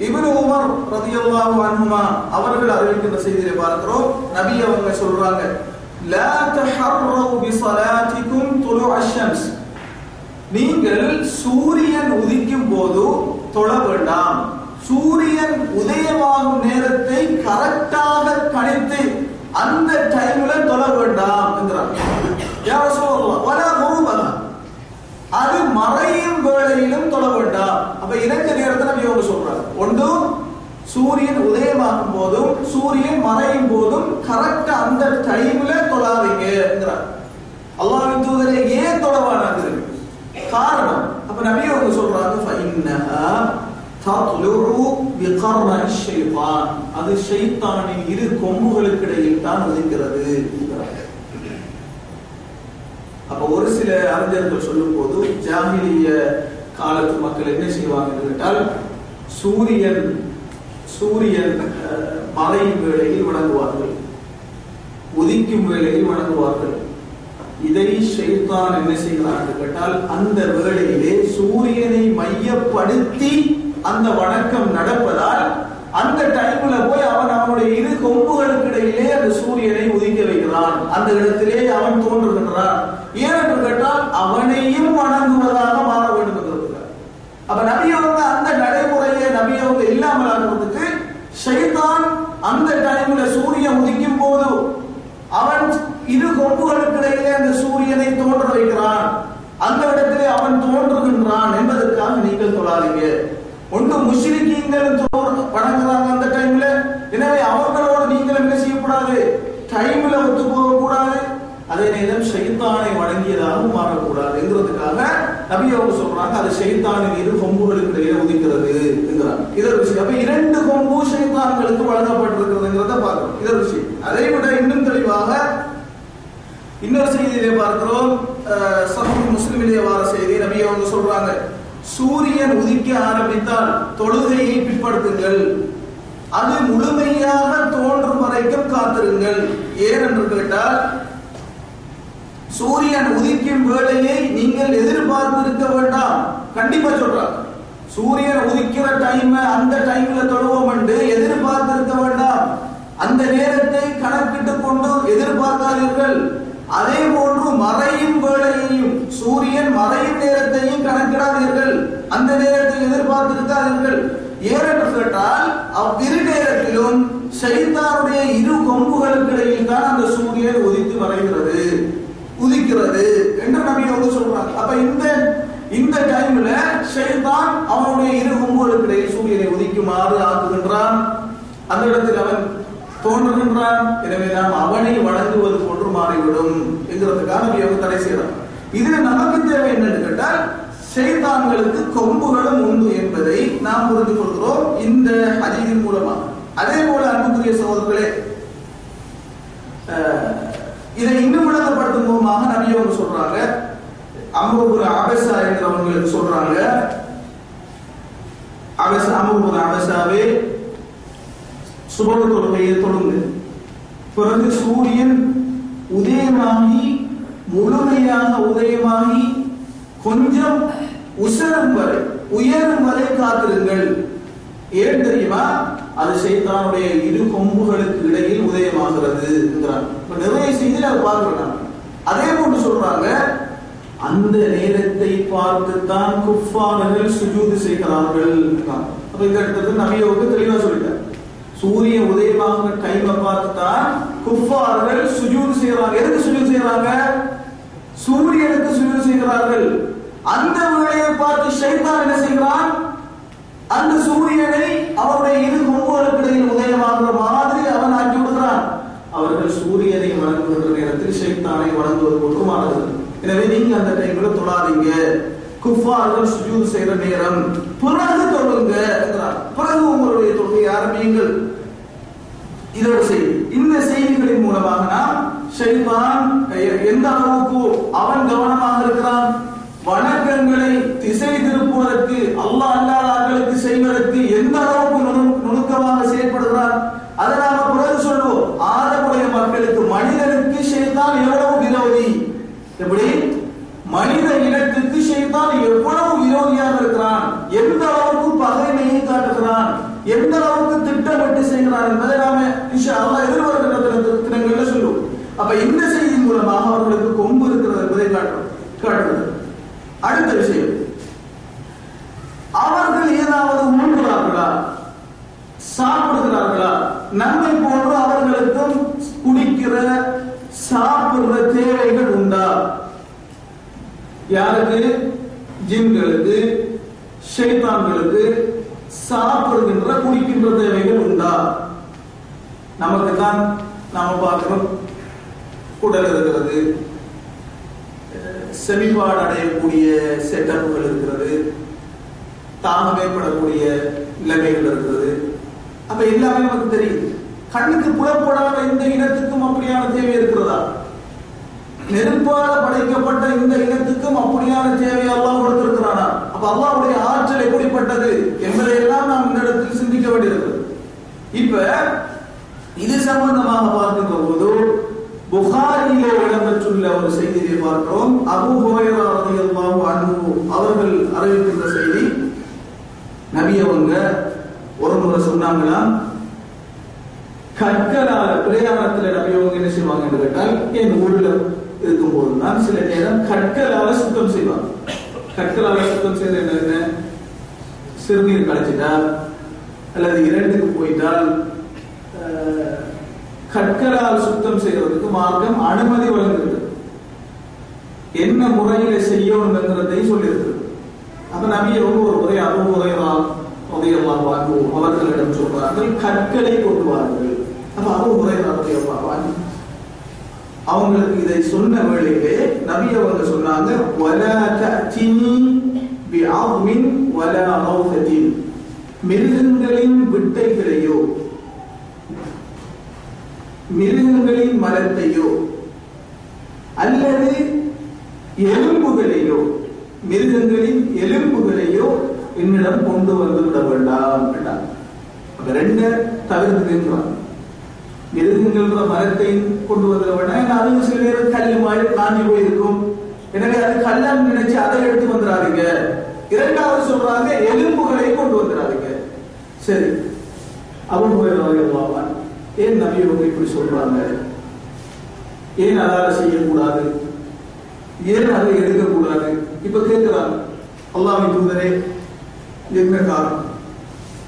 இப்னு உமர் ரலியல்லாஹு அன்ஹுமா அவர்கள் அறிவிக்கின்ற செய்தியை பார்க்கிறோம். நபி அவங்க சொல்றாங்க லா தஹர்ரு பிஸலாத்திக்கும் துலுஅ ஷம்ஸ். நீங்கள் சூரியன் உதிக்கும் போது தொழ வேண்டாம். சூரியன் உதயமாகும் நேரத்தை கரெக்டாக கணித்து அந்த டைம்ல தொழ வேண்டாம் என்கிறார். அது மறையும் வேளையிலும் தொழ வேண்டாம். அப்ப இரண்டு நேரத்தை நம்ம யோக சொல்றாரு. ஒன்று சூரியன் உதயமாகும் போதும் சூரியன் மறையும் போதும் கரெக்டா அந்த டைம்ல தொழாதீங்க என்கிறார். அல்லாவின் தூதரே ஏன் தொழவானாங்க காரணம் அப்ப நபி அவங்க சொல்றாங்க அது ஷைத்தானின் இரு கொம்புகளுக்கு இடையில் தான் உதிக்கிறது அப்ப ஒரு சில அறிஞர்கள் சொல்லும் போது ஜாமிலிய காலத்து மக்கள் என்ன செய்வாங்க என்று கேட்டால் சூரியன் சூரியன் அஹ், மறையும் வேளையில் வணங்குவார்கள். உதிக்கும் வேளையில் வணங்குவார்கள். இதை ஷைத்தான் என்ன செய்கிறான் என்று கேட்டால் அந்த வேளையிலே சூரியனை மையப்படுத்தி அந்த வணக்கம் நடப்பதால் அந்த டைம்ல போய் அவன் அவனுடைய இரு கொம்புகளுக்கு இடையிலே அந்த சூரியனை உதிக்க வைக்கிறான். அந்த இடத்திலே அவன் தோன்றுகின்றான். ஏனென்று கேட்டால் அவனையும் வணங்குவதாக மாற வேண்டும் என்கிறார் அப்ப நபியவங்க அந்த நடைமுறையை நபியவங்க இல்லாமல் ஆகிறதுக்கு சைதான் அந்த டைம்ல சூரியன் உதிக்கும் போது அவன் இரு கொம்புகளுக்கு இடையிலே அந்த சூரியனை தோன்ற வைக்கிறான் அந்த இடத்திலே அவன் தோன்றுகின்றான் என்பதற்காக நீங்கள் சொல்லாதீங்க ஒன்று முஸ்லிக்கீங்கள் வணங்குறாங்க அந்த டைம்ல எனவே அவர்களோடு நீங்கள் என்ன செய்யக்கூடாது? டைம்ல ஒத்து போகக்கூடாது. அதே நேரம் ஷைத்தானை வழங்கியதாகவும் மாறக்கூடாதுங்கிறதுக்காக நபி அவங்க சொல்றாங்க அது ஷைத்தானின் இரு கொம்புகளுக்கு இடையில உதிக்கிறது என்கிறாங்க. இதர் விஷயம். அப்ப இரண்டு கொம்பு ஷைத்தான்களுக்கு வழங்கப்பட்டிருக்கிறதுங்கிறத பார்க்கிறோம் இதர் விஷயம். அதை விட இன்னும் தெளிவாக இன்னொரு செய்தியிலே பார்க்கிறோம். சமூக முஸ்லிமிலே வார செய்தி நபி அவங்க சொல்றாங்க. சூரியன் உதிக்க ஆரம்பித்தால் தொழுகையை பிற்படுத்துங்கள். அது முழுமையாக தோன்றும் வரைக்கும் காத்திருங்கள். ஏன் என்று கேட்டால் சூரியன் உதிக்கும் வேளையை நீங்கள் எதிர்பார்த்திருக்க வேண்டாம். கண்டிப்பா சொல்றார். சூரியன் உதிக்கிற டைம் அந்த டைம்ல தொழுவோம் என்று எதிர்பார்த்திருக்க வேண்டாம். அந்த நேரத்தை கணக்கிட்டு கொண்டு எதிர்பார்க்காதீர்கள். அதே போன்று மறையும் வேளையையும் சூரியன் மறையும் நேரத்தையும் கணக்கிடாதீர்கள். அந்த நேரத்தில் எதிர்பார்த்திருக்காதீர்கள் ஏனென்று கேட்டால் அவ்விரு நேரத்திலும் சைத்தானுடைய இரு கொம்புகளுக்கு இடையில் தான் அந்த சூரியன் உதித்து வரைகிறது உதிக்கிறது என்று நபி அவங்க சொல்றாங்க. அப்ப இந்த இந்த டைம்ல ஷைத்தான் அவனுடைய இரு கொம்புகளுக்கு இடையில் சூரியனை உதிக்குமாறு ஆக்குகின்றான். அந்த இடத்தில் அவன் தோன்றுகின்றான். எனவே நாம் அவனை வழங்குவது போன்று மாறிவிடும் என்கிறதுக்காக நபி அவங்க தடை செய்யறான் இதுல நமக்கு தேவை என்னன்னு கேட்டால் ஷைத்தான்களுக்கு கொம்புகளும் உண்டு என்பதை நாம் புரிந்து கொள்கிறோம் இந்த ஹதீதின் மூலமாக. அதே போல அன்புக்குரிய சகோதரர்களே இதை இன்னும் விளக்கப்படுத்தும் மூலமாக நபி அவங்க சொல்றாங்க அமுகுபுர அபசா என்கிறவங்களுக்கு சொல்றாங்க அபசா ஒரு அபசாவே சுபக தொழுகையை தொழுங்க பிறகு சூரியன் உதயமாகி முழுமையாக உதயமாகி கொஞ்சம் உசரம் வரை உயரும் வரை காத்திருங்கள். ஏன் தெரியுமா? அது சைத்தானுடைய இரு கொம்புகளுக்கு இடையில் உதயமாகிறது நிறைய செய்தியில் அதை பார்க்கலாம் அதே போன்று சொல்றாங்க அந்த நேரத்தை பார்த்துத்தான் குஃபானர்கள் சுஜூது செய்கிறார்கள் அப்ப இந்த இடத்துல நபியோவுக்கு தெளிவா சொல்லிட்டார். சூரிய உதயமாக டைமை பார்த்து தான் குஃபார்கள் சுஜூது செய்யறாங்க எதுக்கு சுஜூது செய்யறாங்க சூரியனுக்கு சுஜூது செய்கிறார்கள். அந்த வேளையை பார்த்து ஷைத்தான் என்ன செய்கிறான்? அந்த சூரியனை அவருடைய இரு கொம்புகளுக்கு உதயமாகிற மாதிரி அவன் ஆக்கி விடுகிறான். அவர்கள் சூரியனை வணங்குகின்ற நேரத்தில் ஷைத்தானை வணங்குவது ஒன்றுமானது எனவே நீங்க அந்த டைம்ல தொழாதீங்க. குஃபார்கள் சுஜூத் செய்யற நேரம். பிறகு தொழுங்க பிறகு உங்களுடைய தொழுகை ஆரம்பியுங்கள். இதோட செய்தி இந்த செய்திகளின் மூலமாக நாம் ஷைத்தான் எந்த அளவுக்கு அவன் கவனமாக இருக்கிறான்? வணக்கங்களை திசை திருப்புவதற்கு அல்லாஹ் அல்லாதார்களுக்கு செய்வதற்கு எந்த அளவுக்கு நுணுக்கமாக செயல்படுகிறார் அதை நாம பிறகு சொல்லுவோம். ஆதமுடைய மக்களுக்கு மனிதனுக்கு செய்தான் எவ்வளவு விரோதி? எப்படி? மனித இனத்துக்கு செய்தான் எவ்வளவு விரோதியாக இருக்கிறான்? எந்த அளவுக்கு பகைமையை காட்டுகிறான்? எந்த அளவுக்கு திட்டமிட்டு செய்கிறான் என்பதை நாம இன்ஷா அல்லாஹ் எதிர்வருகின்ற தினங்கள்ல சொல்லுவோம் அப்ப இந்த செய்தி மூலமாக அவர்களுக்கு கொம்பு இருக்கிறது என்பதை காட்டுறோம் காட்டுகிறது அடுத்த விஷயம் அவர்கள் ஏதாவது உண்ணுகிறார்களா சாப்பிடுகிறார்களா நம்மை போன்ற அவர்களுக்கும் குடிக்கிற சாப்பிடுற தேவைகள் உண்டா? யாருக்கு? ஜின்களுக்கு ஷைத்தான்களுக்கு சாப்பிடுகின்ற குடிக்கின்ற தேவைகள் உண்டா? நமக்கு தான் நாம பார்க்கிறோம் குடல் இருக்கிறது செமிபாடு அடையக்கூடிய செட்டப்புகள் இருக்கிறது தாகம் ஏற்படக்கூடிய நிலைமைகள் இருக்கிறது. அப்ப எல்லாமே நமக்கு தெரியுது கண்ணுக்கு புலப்படாத இந்த இனத்துக்கும் அப்படியான தேவை இருக்கிறதா? நெருப்பால படைக்கப்பட்ட இந்த இனத்துக்கும் அப்படியான தேவை அல்லாஹ் கொடுத்திருக்கிறானா? அப்ப அல்லாவுடைய ஆற்றல் எப்படிப்பட்டது? என்பதை எல்லாம் நாம் இந்த இடத்தில் சிந்திக்க வேண்டியிருக்கிறது இப்ப இது சம்பந்தமாக பார்க்கின்ற போது புகாரியிலே இடம்பெற்றுள்ள ஒரு செய்தியை பார்க்கிறோம். அபு ஹுரைரா ரலியல்லாஹு அன்ஹு அவர்கள் அறிவிக்கின்ற செய்தி நபி அவங்க ஒரு முறை சொன்னாங்கன்னா கற்களால பிரயாணத்துல நபி இவங்க என்ன செய்வாங்க என்று கேட்டால் என் ஊர்ல இருக்கும் போதுதான் சில நேரம் கற்களால சுத்தம் செய்வாங்க. கற்களால சுத்தம் செய்யறது என்ன சிறுநீர் கழிச்சிட்டால் அல்லது இரண்டுக்கு போயிட்டால் கற்களால் சுத்தம் செய்வதற்கு மார்க்கம் அனுமதி வழங்குகிறது. என்ன முறையில செய்யணும் என்கிறதையும் சொல்லியிருக்கிறது. அப்ப நபியை ஒரு முறை அபுமுறைதான் உதயமாக வாங்குவோம் அவர்களிடம் சொல்றார்கள் கற்களை கொண்டு வாருங்கள் அப்ப அபுமுறைதான் உதயமாக வாங்கி அவங்களுக்கு இதை சொன்ன வேளையிலே நபி அவங்க சொன்னாங்க வலா தஅதினி பிஅظமின் வலா ரௌஃபத்தின். மிருகங்களின் விட்டைகளையோ மிருகங்களின் மரத்தையோ அல்லது எலும்புகளையோ மிருகங்களின் எலும்புகளையோ என்னிடம் கொண்டு வந்து விட வேண்டாம் என்றார். அப்ப ரெண்ட தவிர்த்து நின்றான் மிருகங்கள்ன்ற மரத்தை கொண்டு வந்துட வேண்டாம் அதுவும் சில நேரம் கல் மாதிரி காஞ்சி போயிருக்கும். எனவே அது கல்லாம் நினைச்சு அதை எடுத்து வந்துடாதீங்க இரண்டாவது சொல்றாங்க எலும்புகளை கொண்டு வந்துடாதீங்க சரி. அவங்க ஏன் நபி அவங்க இப்படி சொல்றாங்க? ஏன் அதால செய்யக்கூடாது? ஏன் அதை எடுக்கக்கூடாது? இப்ப கேட்கிறாங்க அல்லாஹ்வின் தூதரே என்ன காரணம்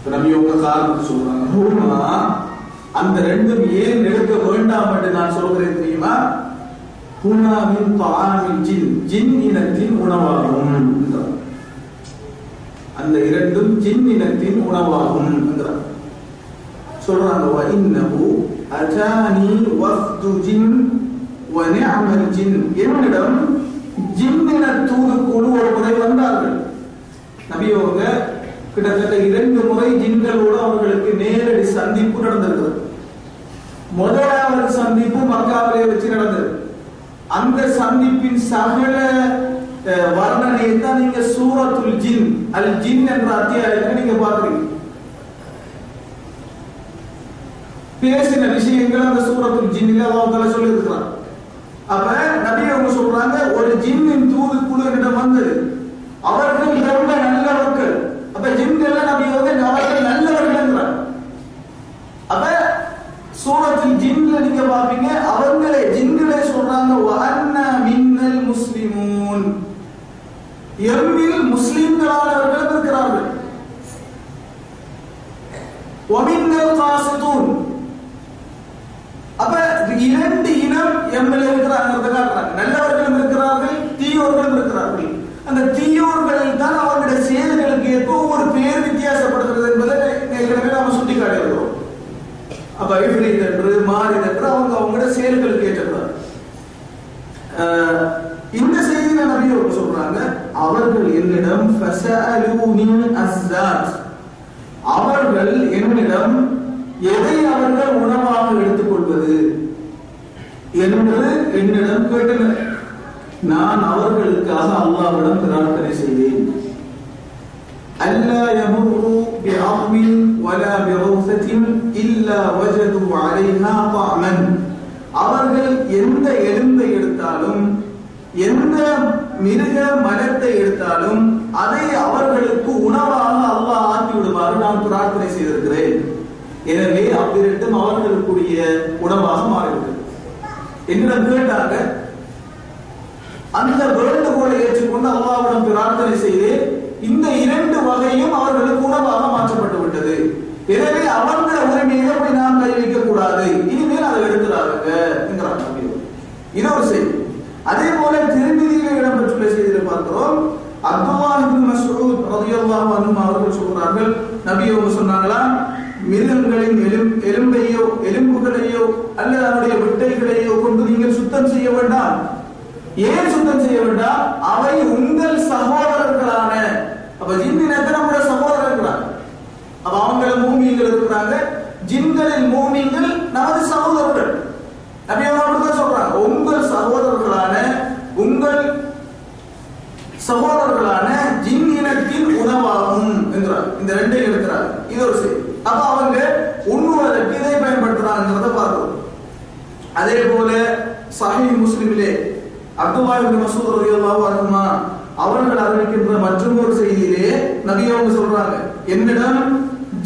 நபி உங்க காரணம் சொல்றாங்க ஹூமா அந்த ரெண்டும் ஏன் எடுக்க வேண்டாம் என்று நான் சொல்கிறேன் தெரியுமா? ஹூனாவின் தாமின் ஜின். ஜின் இனத்தின் உணவாகும். அந்த இரண்டும் ஜின் இனத்தின் உணவாகும் சொல்றாங்க வ இன்னஹு அதானி வஃது ஜின் வ நிஅமல் ஜின். என்னிடம் ஜின்னின தூதுக்குழு ஒரு முறை வந்தார்கள். நபி அவங்க கிட்டத்தட்ட இரண்டு முறை ஜின்களோடு அவர்களுக்கு நேரடி சந்திப்பு நடந்திருக்கிறது முதலாவது சந்திப்பு மக்காவிலே வச்சு நடந்தது. அந்த சந்திப்பின் சகல அஹ், வர்ணனையை தான் நீங்க சூரத்துல் ஜின் அல் ஜின் என்ற அத்தியாயத்தை நீங்க பாக்குறீங்க பேசின விஷயங்கள் அந்த சூரத்துல் ஜின்ல அல்லாஹ் சொல்லி இருக்கிறார் அப்ப நபி அவங்க சொல்றாங்க ஒரு ஜின்னின் தூதுக்குழு என்னிடம் வந்தது. அவர்கள் ரொம்ப நல்லவர்கள். அப்ப ஜிம்கள் நபி வந்து அவர்கள் நல்லவர்கள் அப்ப சூரத்தில் ஜின்ல நீங்க பாப்பீங்க அவங்களே ஜின்களே சொல்றாங்க வஅன்னா மின்னல் முஸ்லிமூன். எம்மில் முஸ்லிம்களானவர்களும் இருக்கிறார்கள். ஒமின்னல் காசிதூன். அப்ப இரண்டு இனம் எம்மில் இருக்கிறாங்க நல்லவர்களும் இருக்கிறார்கள் தீயோர்களும் இருக்கிறார்கள். அந்த தீயோர்கள் தான் அவர்களுடைய செயல்களுக்கு ஏற்ப ஒவ்வொரு பேர் வித்தியாசப்படுகிறது என்பதை ஏற்கனவே நாம சுட்டி காட்டியிருக்கிறோம் அப்ப என்று மாறித் என்று அவங்க அவங்களோட செயல்களுக்கு ஏற்றப்படுறாங்க ஆஹ், இந்த செய்தியில நபி அவங்க சொல்றாங்க அவர்கள் என்னிடம் அவர்கள் என்னிடம் எதை அவர்கள் உணவாக எடுத்துக்கொள்வது? என்று என்னிடம் கேட்டனர். நான் அவர்களுக்காக அல்லாவிடம் பிரார்த்தனை செய்தேன். ألا يمروا بعظم ولا بروثة إلا وجدوا عليها طعما அவர்கள் எந்த எலும்பை எடுத்தாலும் எந்த மிருக மலத்தை எடுத்தாலும் அதை அவர்களுக்கு உணவாக அல்லாஹ் ஆக்கி விடுமாறு நான் பிரார்த்தனை செய்திருக்கிறேன் எனவே அவ்விரண்டும் அவர்களுக்குரிய உணவாக மாறிவிட்டது என்னிடம் கேட்டாங்க அந்த வேண்டுகோளை ஏற்றுக்கொண்டு அல்லாஹ்விடம் பிரார்த்தனை செய்து இந்த இரண்டு வகையும் அவர்களுக்கு உணவாக மாற்றப்பட்டு விட்டது. எனவே அவங்க உரிமையை போய் நாம் கை வைக்க கூடாது. இனிமேல் அதை எடுக்கிறாங்க என்கிறார் நபி இது ஒரு செய்தி. அதே போல திருமதியில இடம்பெற்றுள்ள செய்தியில பார்க்கிறோம். அப்துல்லாஹ் இப்னு மஸ்ஊத் ரலியல்லாஹு அன்ஹு அவர்கள் சொல்றார்கள் நபி அவங்க சொன்னாங்களா மிருகங்களின் எலும் எலும்பையோ எலும்புகளையோ அல்லது அதனுடைய விட்டைகளையோ கொண்டு நீங்கள் சுத்தம் செய்ய வேண்டாம். ஏன் சுத்தம் செய்ய வேண்டாம்? அவை உங்கள் சகோதரர்களான அப்ப ஜின்னினத்தை நம்முடைய சகோதரர்கள்? அப்ப அவங்கள மூமியங்கள் இருக்கிறாங்க. ஜின்களில் மூமியங்கள் நமது சகோதரர்கள். நபி அவங்க சொல்றாங்க. உங்கள் சகோதரர்களான உங்கள் சகோதரர்களான ஜின் இனத்தின் உணவாகும் என்கிறார். இந்த ரெண்டையும் எடுக்கிறார். இது ஒரு செய்தி. அப்ப அவங்க உண்ணுவதற்கு இதை பயன்படுத்துறாங்கிறத பார்க்கிறோம் அதே போல சஹீஹ் முஸ்லிமிலே அப்துல்லாஹ் மசூத் ரலியல்லாஹு அன்ஹுமா அவர்கள் அறிவிக்கின்ற மற்றும் ஒரு செய்தியிலே நபி அவங்க சொல்றாங்க என்னிடம்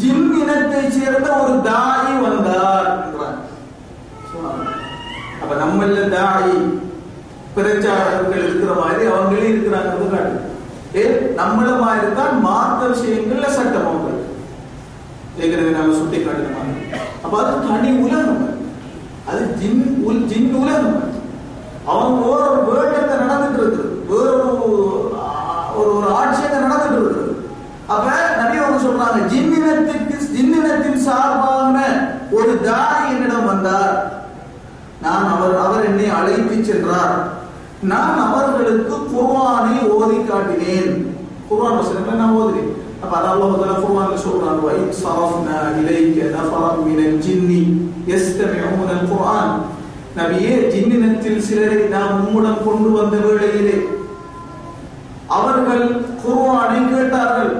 ஜின் இனத்தை சேர்ந்த ஒரு தாயி வந்தார் என்றார் அப்ப நம்மள தாயி பிரச்சாரர்கள் இருக்கிற மாதிரி அவங்களே இருக்கிறாங்க காட்டு ஏ நம்மள மாதிரி தான் மார்க்க விஷயங்கள்ல சட்டம் அவங்க. ஏற்கனவே நாம சுட்டி காட்டின அப்ப அது தனி உலகம். அது ஜின் உல் ஜின் உலகம். அவங்க ஒரு வேட்டத்தை நடந்துட்டு இருக்குது. வேற ஒரு ஒரு ஆட்சி ஆட்சியத்தை நடந்துட்டு இருக்கு அப்ப நபி அவங்க சொல்றாங்க ஜின்னினத்திற்கு ஜின்னினத்தின் சார்பான ஒரு தாரி என்னிடம் வந்தார். நான் அவர் அவர் என்னை அழைத்து சென்றார். நான் அவர்களுக்கு குர்வானை ஓதி காட்டினேன். குர்வான் வசனங்களை நான் ஓதுறேன் அப்ப அது அல்லாஹ் தஆலா குர்ஆன்ல சொல்றான் வ இன் சரஃப்னா இலைக்க நஃபரம் மினல் ஜின்னி யஸ்தமிஊன அல் குர்ஆன். நபியே ஜின்னினத்தில் சிலரை நாம் உம்முடன் கொண்டு வந்த வேளையிலே அவர்கள் குர்வானை கேட்டார்கள்.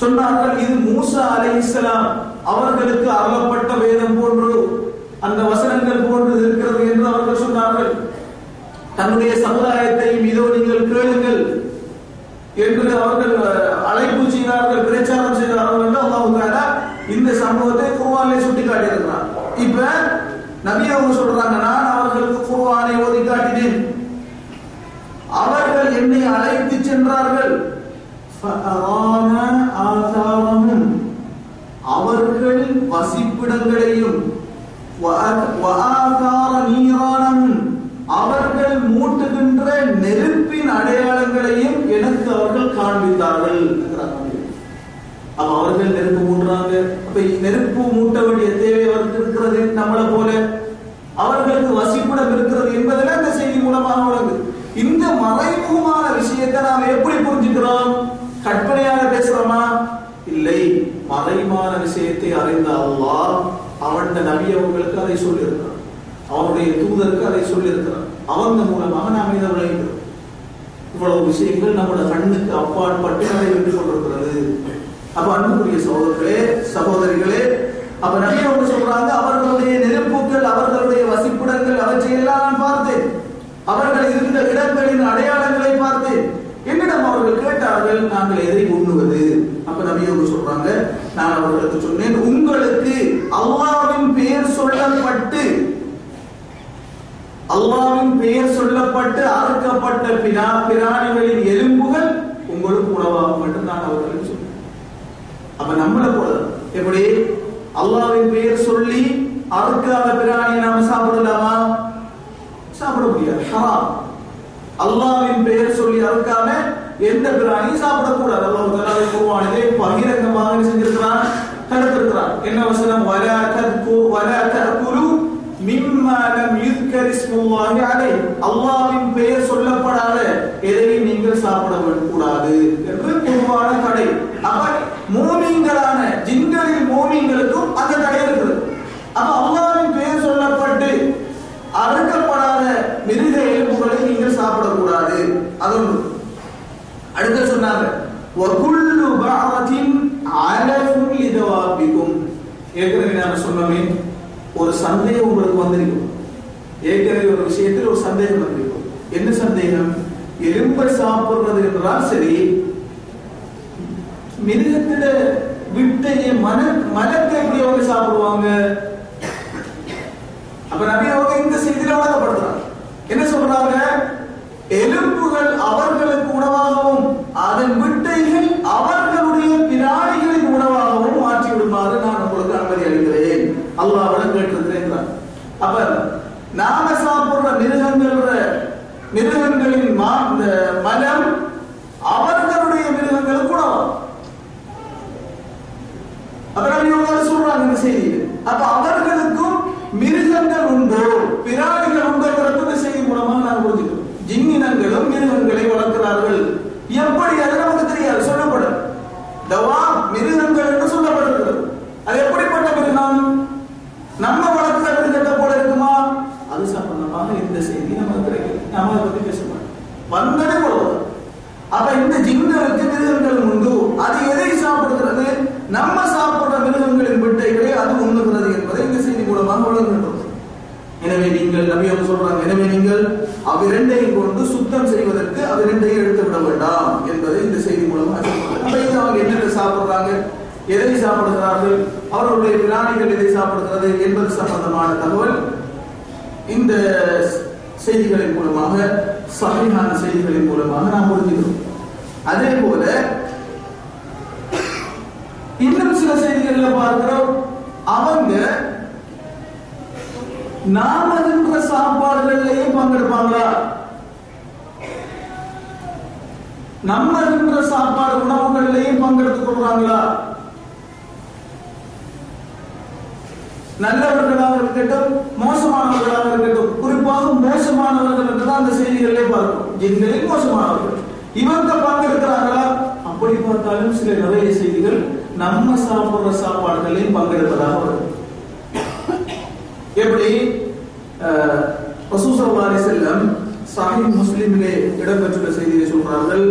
சொன்னார்கள் இது மூசா அலைஹிஸ்ஸலாம் அவர்களுக்கு அருளப்பட்ட வேதம் போன்று அந்த வசனங்கள் போன்று இருக்கிறது என்று அவர்கள் சொன்னார்கள். தன்னுடைய சமுதாயத்தையும் இதோ நீங்கள் கேளுங்கள் என்று அவர்கள் அழைப்பு செய்தார்கள் பிரச்சாரம் செய்தார்கள் என்று அல்லாஹு இந்த சம்பவத்தை குர்வானிலே சுட்டி இப்ப நபி அவங்க சொல்றாங்க நான் அவர்களுக்கு குருவானை ஓதி காட்டினேன். அவர்கள் என்னை அழைத்து சென்றார்கள். அவர்கள் வசிப்பிடங்களையும் அவர்கள் மூட்டுகின்ற நெருப்பின் அடையாளங்களையும் எனக்கு அவர்கள் காண்பித்தார்கள். அப்ப அவர்கள் நெருப்பு மூட்டுறாங்க. அப்ப நெருப்பு மூட்ட வேண்டிய தேவை அவருக்கு இருக்கிறது நம்மளை போல அவர்களுக்கு வசிப்பிடம் இருக்கிறது என்பதெல்லாம் இந்த செய்தி மூலமாக உள்ளது இந்த மறைமுகமான விஷயத்தை நாம் எப்படி புரிஞ்சுக்கிறோம்? கற்பனையாக பேசுறோமா? இல்லை. மறைமான விஷயத்தை அறிந்த அல்லாஹ் அவன் நபி அவங்களுக்கு அதை சொல்லியிருக்கிறான். அவனுடைய தூதருக்கு அதை சொல்லியிருக்கிறான். அவன் மூலமாக நாம் இதை விளைகிறோம் இவ்வளவு விஷயங்கள் நம்முடைய கண்ணுக்கு அப்பாற்பட்டு நடைபெற்றுக் கொண்டிருக்கிறது. அப்ப அன்புக்குரிய சகோதரர்களே சகோதரிகளே அப்ப நிறைய அவங்க சொல்றாங்க அவர்களுடைய நெருப்புகள் அவர்களுடைய வசிப்பிடங்கள் அவற்றையெல்லாம் நான் பார்த்தேன் அவர்கள் இருந்த இடங்களின் அடையாளங்களை பார்த்தேன் என்னிடம் அவர்கள் கேட்டார்கள் நாங்கள் எதை உண்ணுவது? அப்ப நபி சொல்றாங்க நான் அவர்களுக்கு சொன்னேன் உங்களுக்கு அல்லாவின் பெயர் சொல்லப்பட்டு அல்லாவின் பெயர் சொல்லப்பட்டு அறுக்கப்பட்ட பிரா பிராணிகளின் எலும்புகள் உங்களுக்கு உணவாகும் என்று நான் அவர்களுக்கு சொன்னேன் அப்ப நம்மளை போல. எப்படி? அல்லாவின் பெயர் சொல்லி அறுக்காத பிராணியை நாம சாப்பிடலாமா? சாப்பிட முடியாது. அல்லாவின் பெயர் சொல்லி அறுக்காம எந்த பிராணியும் சாப்பிடக்கூடாது. அல்லாஹ் தஆலா குர்ஆனிலே பகிரங்கமாக செஞ்சிருக்கிறான்? தடுத்திருக்கிறான். என்ன வசனம்? வலா தற்கு வலா தற்குலு மிம்மா லம் யுத்கர் அல்லாவின் பெயர் சொல்லப்படாத எதையும் நீங்கள் சாப்பிட கூடாது. என்று பொதுவான கடை. அப்ப அல்லாஹ்வின் பெயர் சொல்லப்பட்டு அறுக்கப்படாத மிருக எலும்புகளை நீங்கள் சாப்பிடக்கூடாது அது ஒன்று அடுத்து சொன்னாங்க وَكُلُّ بَعْرَةٍ عَلَفٌ لِدَوَابِكُمْ ஏற்கனவே நான் சொன்னமே ஒரு சந்தேகம் உங்களுக்கு வந்திருக்கும் ஏற்கனவே ஒரு விஷயத்தில் ஒரு சந்தேகம் வந்திருக்கும் என்ன சந்தேகம் எலும்பை சாப்பிடுறது என்றால் சரி மிருகத்திட விட்டைய மன மலத்தை எப்படி அவங்க சாப்பிடுவாங்க அப்ப நபி அவங்க இந்த செய்தியில வழங்கப்படுறாங்க என்ன சொல்றாங்க? எலும்புகள் அவர்களுக்கு உணவாகவும் அதன் விட்டைகள் அவர்களுடைய பிராணிகளின் உணவாகவும் மாற்றி விடுமாறு நான் உங்களுக்கு அனுமதி அளிக்கிறேன். அல்லாஹ்விடம் கேட்டிருக்கிறேன் அப்ப நாம சாப்பிடுற மிருகங்கள் மிருகங்களின் மா மலம் அவர்களுடைய மிருகங்களுக்கு உணவாகும் அப்புறம் இவங்க சொல்றாங்க இந்த செய்தியில். அப்ப அவர்களுக்கும் மிருகங்கள் உண்டு? பிராணிகள் உண்டோங்கிறது செய்தி மூலமாக நான் புரிஞ்சுக்கிறோம் ஜின்னினங்களும் மிருகங்களை வளர்க்கிறார்கள். எப்படி அது நமக்கு தெரியாது சொல்லப்படும் தவா மிருகங்கள் என்று சொல்லப்பட்டிருக்கிறது அது எப்படிப்பட்ட மிருகம் நம்ம வளர்க்கிற மிருகத்தை போல இருக்குமா அது சம்பந்தமாக இந்த செய்தி நமக்கு கிடைக்கல நாம அதை பத்தி பேச மாட்டோம் வந்ததே போல அப்ப இந்த ஜின்களுக்கு மிருகங்கள் உண்டு அது எதை சாப்பிடுகிறது நம்ம சாப்பிடுற மிருகங்களின் விட்டைகளை அது உண்ணுகிறது என்பதை இந்த செய்தி மூலமாக வழங்குகின்றோம் செய்யுங்கள் நபி அவங்க சொல்றாங்க எனவே நீங்கள் இரண்டையும் கொண்டு சுத்தம் செய்வதற்கு அவ்விரண்டையும் எடுத்து விட வேண்டாம் என்பதை இந்த செய்தி மூலமாக அவங்க என்னென்ன சாப்பிடுறாங்க? எதை சாப்பிடுகிறார்கள்? அவர்களுடைய பிராணிகள் எதை சாப்பிடுகிறது என்பது சம்பந்தமான தகவல் இந்த செய்திகளின் மூலமாக சகையான செய்திகளின் மூலமாக நாம் புரிஞ்சுக்கிறோம். அதே போல இன்னும் சில செய்திகள்ல பார்க்கிறோம் அவங்க நாம தின்ற சாப்பாடுகள்லயும் பங்கெடுப்பாங்களா? நம்ம தின்ற சாப்பாடு உணவுகள்லயும் பங்கெடுத்துக் கொள்றாங்களா? நல்லவர்களாக இருக்கட்டும் மோசமானவர்களாக இருக்கட்டும் குறிப்பாக மோசமானவர்கள் என்றுதான் அந்த செய்திகளிலே பார்க்கும் ஜின்களில் மோசமானவர்கள். இவங்க பங்கெடுக்கிறாங்களா அப்படி பார்த்தாலும் சில நிறைய செய்திகள் நம்ம சாப்பிடுற சாப்பாடுகளையும் பங்கெடுப்பதாக வரும். எப்படி? ரசூசல்லாரி செல்லம் சாஹிப் முஸ்லிமிலே இடம்பெற்றுள்ள செய்தியை சொல்றார்கள்.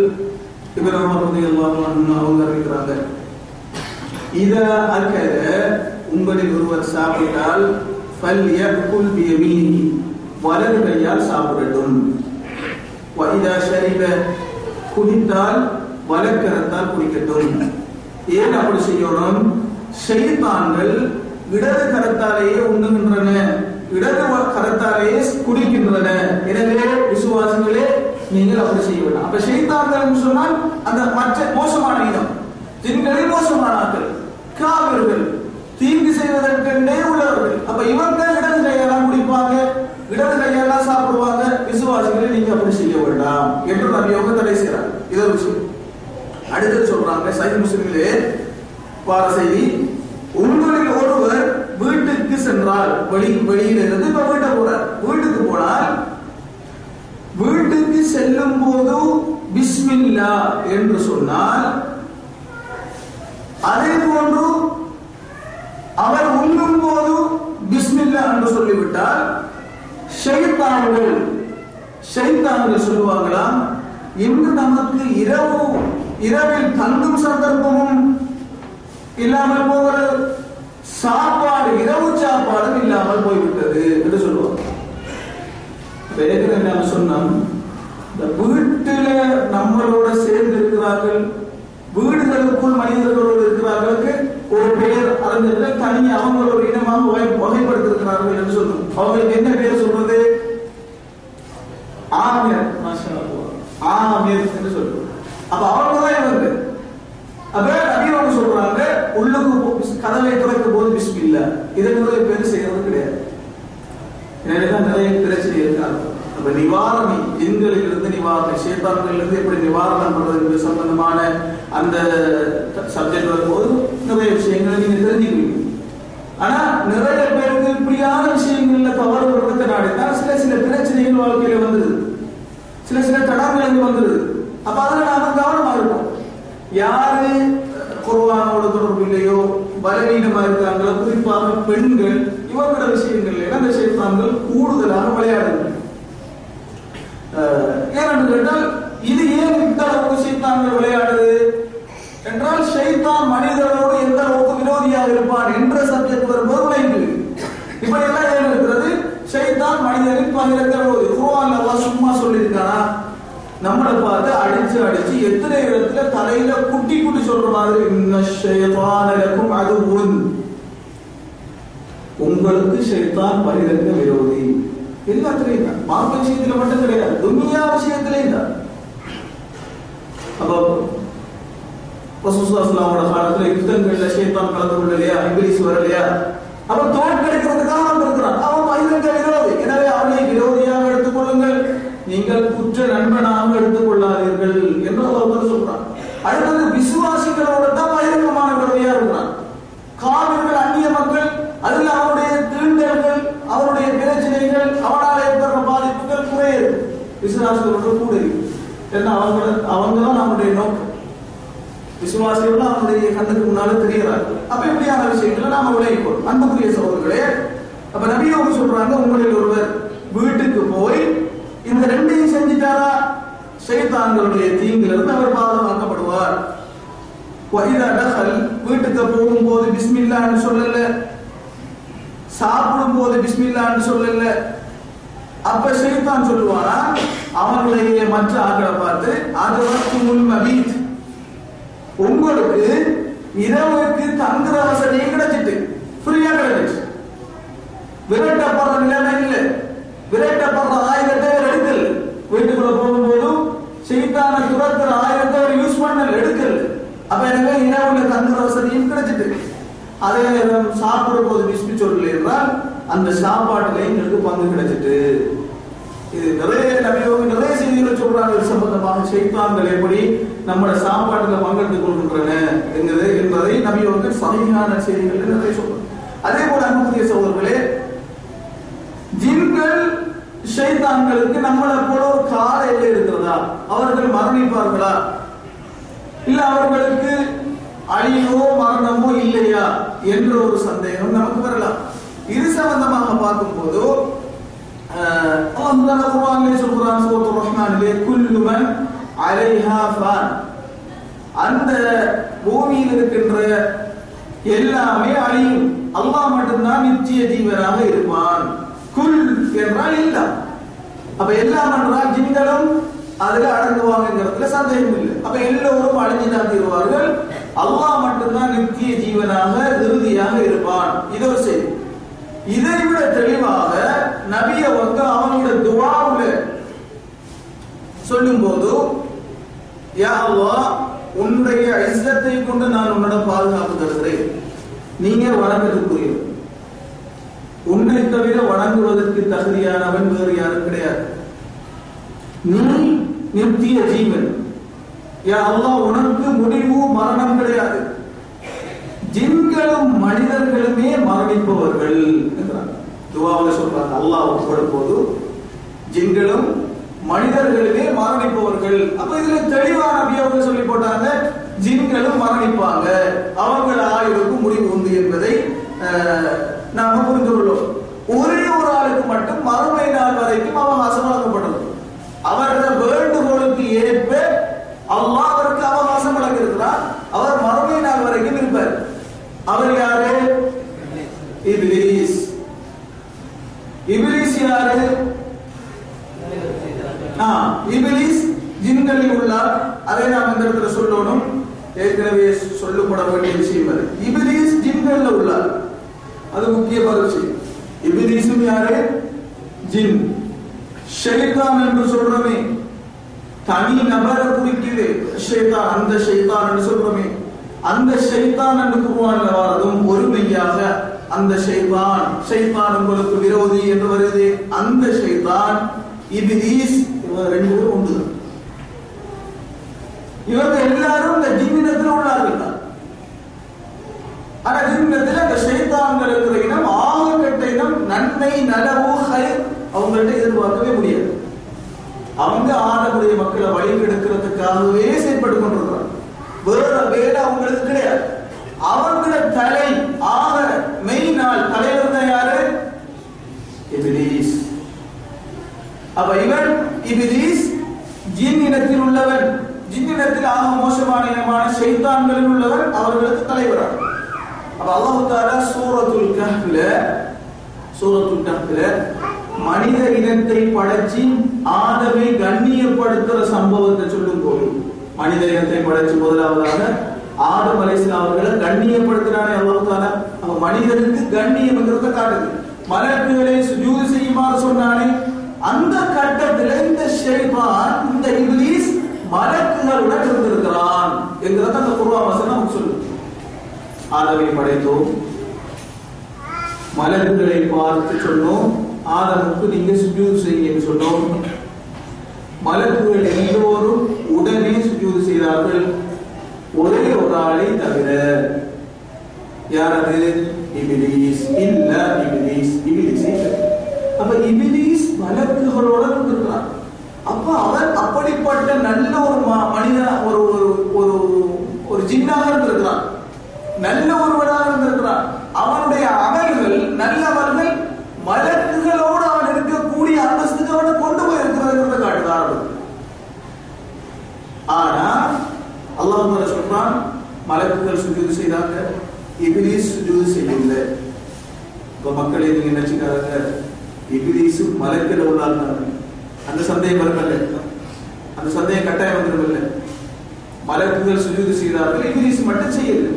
இவர் அவங்க அறிவிக்கிறாங்க. இத அக்கத உங்களில் ஒருவர் சாப்பிட்டால் ஃபல் யக்குல் பியமீனி வலது கையால் சாப்பிடட்டும். வைதா ஷரிப குடித்தால் வலக்கரத்தால் குடிக்கட்டும். ஏன் அப்படி செய்யணும்? ஷைத்தான்கள் இடது கரத்தாலேயே உண்ணுகின்றன. இடது கரத்தாலேயே குடிக்கின்றன. எனவே விசுவாசங்களே நீங்கள் அப்படி செய்ய வேண்டாம் அப்ப ஷைத்தான்கள் சொன்னால் அந்த மற்ற மோசமான இனம் ஜின்களில் மோசமானார்கள் காவிர்கள் தீங்கு செய்வதற்கென்றே உள்ளவர்கள். அப்ப இவங்க இடது கையெல்லாம் குடிப்பாங்க இடது கையெல்லாம் சாப்பிடுவாங்க. விசுவாசிகளை நீங்க அப்படி செய்ய வேண்டாம் என்று நபியவங்க தடை செய்யறாங்க இது ஒரு விஷயம். அடுத்து சொல்றாங்க சைன் முஸ்லிம்களே வார செய்தி வீட்டுக்கு சென்றால் வெளி வெளியில இருந்து இப்ப வீட்டை போறார். வீட்டுக்கு போனால் வீட்டுக்கு செல்லும் போது பிஸ்மில்லா என்று சொன்னால் அதே போன்று அவர் உண்ணும் போது பிஸ்மில்லா என்று சொல்லிவிட்டால் ஷைத்தான்கள் ஷைத்தான்கள் சொல்லுவாங்களாம் இன்று நமக்கு இரவு இரவில் தங்கும் சந்தர்ப்பமும் இல்லாமல் போகிறது சாப்பாடு இரவு சாப்பாடும் இல்லாமல் போய்விட்டது என்று சொல்லுவாங்க. என்ன சொன்னோம் இந்த வீட்டில நம்மளோட சேர்ந்து இருக்கிறார்கள் வீடுகளுக்குள் மனிதர்களோடு இருக்கிறார்களுக்கு ஒரு பெயர் அறிஞர்கள் தனி அவங்க ஒரு இனமாக வகை வகைப்படுத்திருக்கிறார்கள் என்று சொல்லும் அவங்களுக்கு என்ன பெயர் சொல்றது? ஆமியர் ஆமியர் என்று சொல்லுவோம் அப்ப அவங்க தான் இவங்க அப்ப சொல்றாங்க உள்ளுக்கு கதவை திறக்கும் போது பிஸ்மில்ல இதை நிறைய பேர் செய்யறது கிடையாது. நிறைய பிரச்சனை இருக்காது அப்ப நிவாரணி எண்களில் நிவாரணி சேத்தான்களிலிருந்து எப்படி நிவாரணம் பண்றது சம்பந்தமான அந்த சப்ஜெக்ட் வரும்போது நிறைய விஷயங்களை நீங்க தெரிஞ்சுக்குவீங்க. ஆனா நிறைய பேருக்கு இப்படியான விஷயங்கள்ல தவறு வர்றதுக்கு நாடிதான் சில சில பிரச்சனைகள் வாழ்க்கையில வந்தது. சில சில தடங்கள் வந்தது. அப்ப அதுல நாம கவனமா இருக்கும் யாரு குர்வானோட தொடர்பு இல்லையோ? பலவீனமா இருக்காங்களோ? குறிப்பாக பெண்கள் இவங்களோட விஷயங்கள்ல அந்த சேத்தான்கள் கூடுதலாக விளையாடுங்கள் ஏனென்று கேட்டால் இது ஏன் இந்த அளவுக்கு சைத்தான்கள் விளையாடுது? என்றால் ஷைத்தான் மனிதர்களோடு எந்த அளவுக்கு விரோதியாக இருப்பான் என்ற சப்ஜெக்ட் வரும்போது விளைந்து இப்படி எல்லாம் ஏன் இருக்கிறது? ஷைத்தான் மனிதனின் பகிரங்கள் விரோதி குர்ஆன் அல்லாஹ் சும்மா சொல்லியிருக்கானா நம்மளை பார்த்து அடிச்சு அடிச்சு எத்தனை இடத்துல தலையில குட்டி குட்டி சொல்ற மாதிரி இன்ன ஷைத்தான லக்கும் உங்களுக்கு ஷைத்தான் பகிரங்க விரோதி. எல்லாத்துலயும் தான் மார்க்க விஷயத்துல மட்டும் கிடையாது. துன்யா விஷயத்திலையும் தான் அப்போ ரசூலுல்லாஹோட காலத்துல யுத்தங்கள்ல ஷைத்தான் கலந்து கொள்ளலையா? இங்கிலீஷ் வரலையா? அவன் தோற்கடிக்கிறதுக்காக வந்திருக்கிறான். அவன் பகிரங்க விரோதி. எனவே அவனை விரோதியாக எடுத்துக்கொள்ளுங்கள் நீங்கள் குற்ற நண்பனாக எடுத்துக் கொள்ளாதீர்கள் என்று ஒருவர் சொல்றான் அடுத்தது விசுவாசிகளோட தான் பகிரங்கமான விரோதியா இருக்கிறான் காவிர்கள் அந்நிய மக்கள் அதில் அவருடைய தீண்டல்கள் அவருடைய பிரச்சனைகள் அவனால் ஏற்படுற பாதிப்புகள் குறையுது விசுவாசிகளோட கூட. என்ன ஏன்னா அவங்க அவங்க தான் நம்முடைய நோக்கம். விசுவாசிகள் அவனுடைய கண்ணுக்கு முன்னால தெரிகிறார். அப்ப இப்படியான விஷயங்களை நாம விளைவிப்போம் அன்புக்குரிய சகோதரர்களே அப்ப நபியவங்க சொல்றாங்க உங்களில் ஒருவர் வீட்டுக்கு போய் இந்த ரெண்டையும் செஞ்சிட்டாரா? சைத்தான்களுடைய தீங்கிலிருந்து அவர் பாதுகாக்கப்படுவார். வைதா டஹல் வீட்டுக்கு போகும்போது பிஸ்மில்லான்னு சொல்லல. சாப்பிடும் போது பிஸ்மில்லான்னு சொல்லல. அப்ப சைத்தான் சொல்லுவானா? அவனுடைய மற்ற ஆட்களை பார்த்து அது முன் மபீத். உங்களுக்கு இரவுக்கு தங்குற வசதியும் கிடைச்சிட்டு ஃப்ரீயா கிடைச்சிட்டு. விரட்டப்படுற நிலைமை இல்லை. விரட்டப்படுற ஆயுதத்தை அவர் எடுக்கல. வீட்டுக்குள்ள போகும்போது செய்தான துரத்துற ஆயுதத்தை அவர் யூஸ் பண்ணல எடுக்கல. அப்ப எனவே இரவுல தங்குற வசதியும் கிடைச்சிட்டு அதே நேரம் சாப்பிடும் போது விஸ்மி சொல்லல என்றால் அந்த சாப்பாட்டுல எங்களுக்கு பங்கு கிடைச்சிட்டு. இது நிறைய நபியோக நிறைய செய்திகளை சொல்றாங்க. இது சம்பந்தமாக செய்தாங்கள் எப்படி நம்ம சாப்பாட்டுல பங்கெடுத்துக் கொள்கின்றன என்கிறது என்பதை நபியோக சரியான செய்திகள் நிறைய சொல்றாங்க. அதே போல அன்புக்குரிய சகோதரர்களே ஜின்கள் ஷைத்தான்களுக்கு நம்மளை போல ஒரு கால எல்லை இருக்கிறதா அவர்கள் மரணிப்பார்களா? இல்ல அவர்களுக்கு அழிவோ மரணமோ இல்லையா என்ற ஒரு சந்தேகம் நமக்கு வரலாம். இது சம்பந்தமாக பார்க்கும்போது அஹ், அல்லாஹ் தஆலா குர்ஆனிலே ரஹ்மானிலே அலைஹா ஃபான். அந்த பூமியில் இருக்கின்ற எல்லாமே அழியும். அல்லாஹ் மட்டும்தான் நித்திய ஜீவனாக இருப்பான். குல் என்றால் எல்லாம் அப்ப எல்லாம் என்றால் ஜின்களும் அதுல அடங்குவாங்கிறதுல சந்தேகம் இல்லை அப்ப எல்லோரும் அழிஞ்சுதான் தீர்வார்கள். அல்லாஹ் மட்டும்தான் நித்திய ஜீவனாக இறுதியாக இருப்பான். இது ஒரு செய்தி. இதை விட தெளிவாக நபிய வந்து அவனோட துவாவுல சொல்லும் போது யா அல்லாஹ் உன்னுடைய இஸ்ஸத்தை கொண்டு நான் உன்னிடம் பாதுகாப்பு தருகிறேன். நீங்க வணக்கத்துக்குரியவர். உன்னை தவிர வணங்குவதற்கு தகுதியானவன் வேறு யாரும் கிடையாது. நீ நித்திய ஜீவன். அல்லாஹ் உனக்கு முடிவு மரணம் கிடையாது. ஜின்களும் மனிதர்களுமே மரணிப்பவர்கள் துவாவில் சொல்றாங்க அல்லாஹ் ஒப்படும் போது ஜின்களும் மனிதர்களுமே மரணிப்பவர்கள். அப்ப இதுல தெளிவான நபியாக சொல்லி போட்டாங்க ஜின்களும் மரணிப்பாங்க. அவர்கள் ஆயுளுக்கு முடிவு உண்டு என்பதை நாம புரிந்து கொள்ளும் ஒரே ஒரு ஆளுக்கு மட்டும் மறுமை நாள் வரைக்கும் அவகாசம் வழங்கப்பட்டது. அவரது வேண்டுகோளுக்கு ஏற்ப அல்லாஹ் அவருக்கு அவகாசம் வழங்கியிருக்கிறார். அவர் மறுமை நாள் வரைக்கும் இருப்பார். அவர் யாரு? இப்லீஸ். இப்லீஸ் யாரு? ஆ, இபிலிஸ் ஜின்களில் உள்ளார். அதை நாம் இந்த இடத்துல சொல்லணும். ஏற்கனவே சொல்லப்பட வேண்டிய விஷயம் அது. இபிலிஸ் ஜின்கள்ல உள்ளார். அது முக்கிய பரீட்சை இபிலிசும் யாரு? ஜின். ஷைத்தான் என்று சொல்றமே. தனி நபரை குறிக்குது. ஷைத்தான் அந்த ஷைத்தான் என்று சொல்றமே. அந்த ஷைத்தான் என்று குர்ஆன்ல வாரதும் ஒருமையாக அந்த ஷைத்தான் ஷைத்தான் உங்களுக்கு விரோதி என்று வருது. அந்த ஷைத்தான் இபிலிஸ் ரெண்டு பேரும் ஒன்று இவங்க எல்லாரும் இந்த ஜின்னினத்தில் உள்ளார்கள் தான். ஆனா ஜின்னினத்தில் அந்த சைத்தான்கள் இருக்கிற இனம் ஆகக்கட்ட இனம் நன்மை நலவு ஹைர் அவங்கள்ட்ட எதிர்பார்க்கவே முடியாது. அவங்க ஆடக்கூடிய மக்களை வழி கெடுக்கிறதுக்காகவே செயல்பட்டு கொண்டிருக்கிறாங்க. வேற வேலை அவங்களுக்கு கிடையாது. அவங்கள தலை ஆக மெய் நாள் தலைவர் தான் யாரு? இபிலீஸ். அப்ப இவன் இபிலீஸ் ஜின் இனத்தில் உள்ளவன். ஜின் இனத்தில் ஆக மோசமான இனமான செய்தான்களில் உள்ளவன் அவர்களுக்கு தலைவராக அப்ப அல்லாஹு தாலா சூரத்துல் கஹ்ல சூரத்துல் கஹ்ல மனித இனத்தை படைச்சி ஆதமை கண்ணியப்படுத்துற சம்பவத்தை சொல்லும் போது மனித இனத்தை படைச்சு முதலாவதாக ஆதம் அலைஹிஸ்ஸலாம் அவர்களை கண்ணியப்படுத்தினானே அல்லாஹு தாலா அப்ப மனிதனுக்கு கண்ணியம்ங்கிறத காட்டுது. மலக்குகளை சுஜூது செய்யுமாறு சொன்னானே அந்த கட்டத்தில் இந்த ஷெய்பான் இந்த இங்கிலீஷ் மலக்குகளுடன் இருந்திருக்கிறான் என்கிறத அந்த குருவா வசனம் நமக்கு சொல்லுது. ஆதவை படைத்தோம். மலர்களை பார்த்து சொன்னோம். ஆதமுக்கு நீங்க சுஜூத் செய்யுன்னு சொன்னோம். மலர்கள் எல்லோரும் உடனே சுஜூத் செய்தார்கள். ஒரே ஒரு ஆளை தவிர யார் அது இபிலிஸ். இல்ல இபிலிஸ். இபிலிஸ் அப்ப இபிலிஸ் மலக்குகளோட இருந்திருக்கிறார் அப்ப அவன் அப்படிப்பட்ட நல்ல ஒரு ம- மனிதன் ஒரு ஒரு ஒரு ஒரு ஜின்னாக இருந்திருக்கிறான் நல்ல ஒருவனாக இருந்திருக்கிறான். அவனுடைய அமல்கள் நல்லவர்கள் மலக்குகளோடு அவன் இருக்கக்கூடிய அந்தஸ்துக்கு அவனை கொண்டு போய் இருக்கிறது காட்டுகிறார்கள். ஆனா அல்லாஹ் சொல்றான் மலக்குகள் சுஜூது செய்தாங்க இபிலிஸ் சுஜூது செய்யவில்லை இப்ப மக்களே நீங்க நினைச்சுக்காங்க இபிலிஸ் மலக்கில் உள்ளாங்க அந்த சந்தேகம் வரவில்லை அந்த சந்தேகம் கட்டாயம் வந்துடவில்லை மலக்குகள் சுஜூது செய்தார்கள் இபிலிஸ் மட்டும் செய்யவில்லை.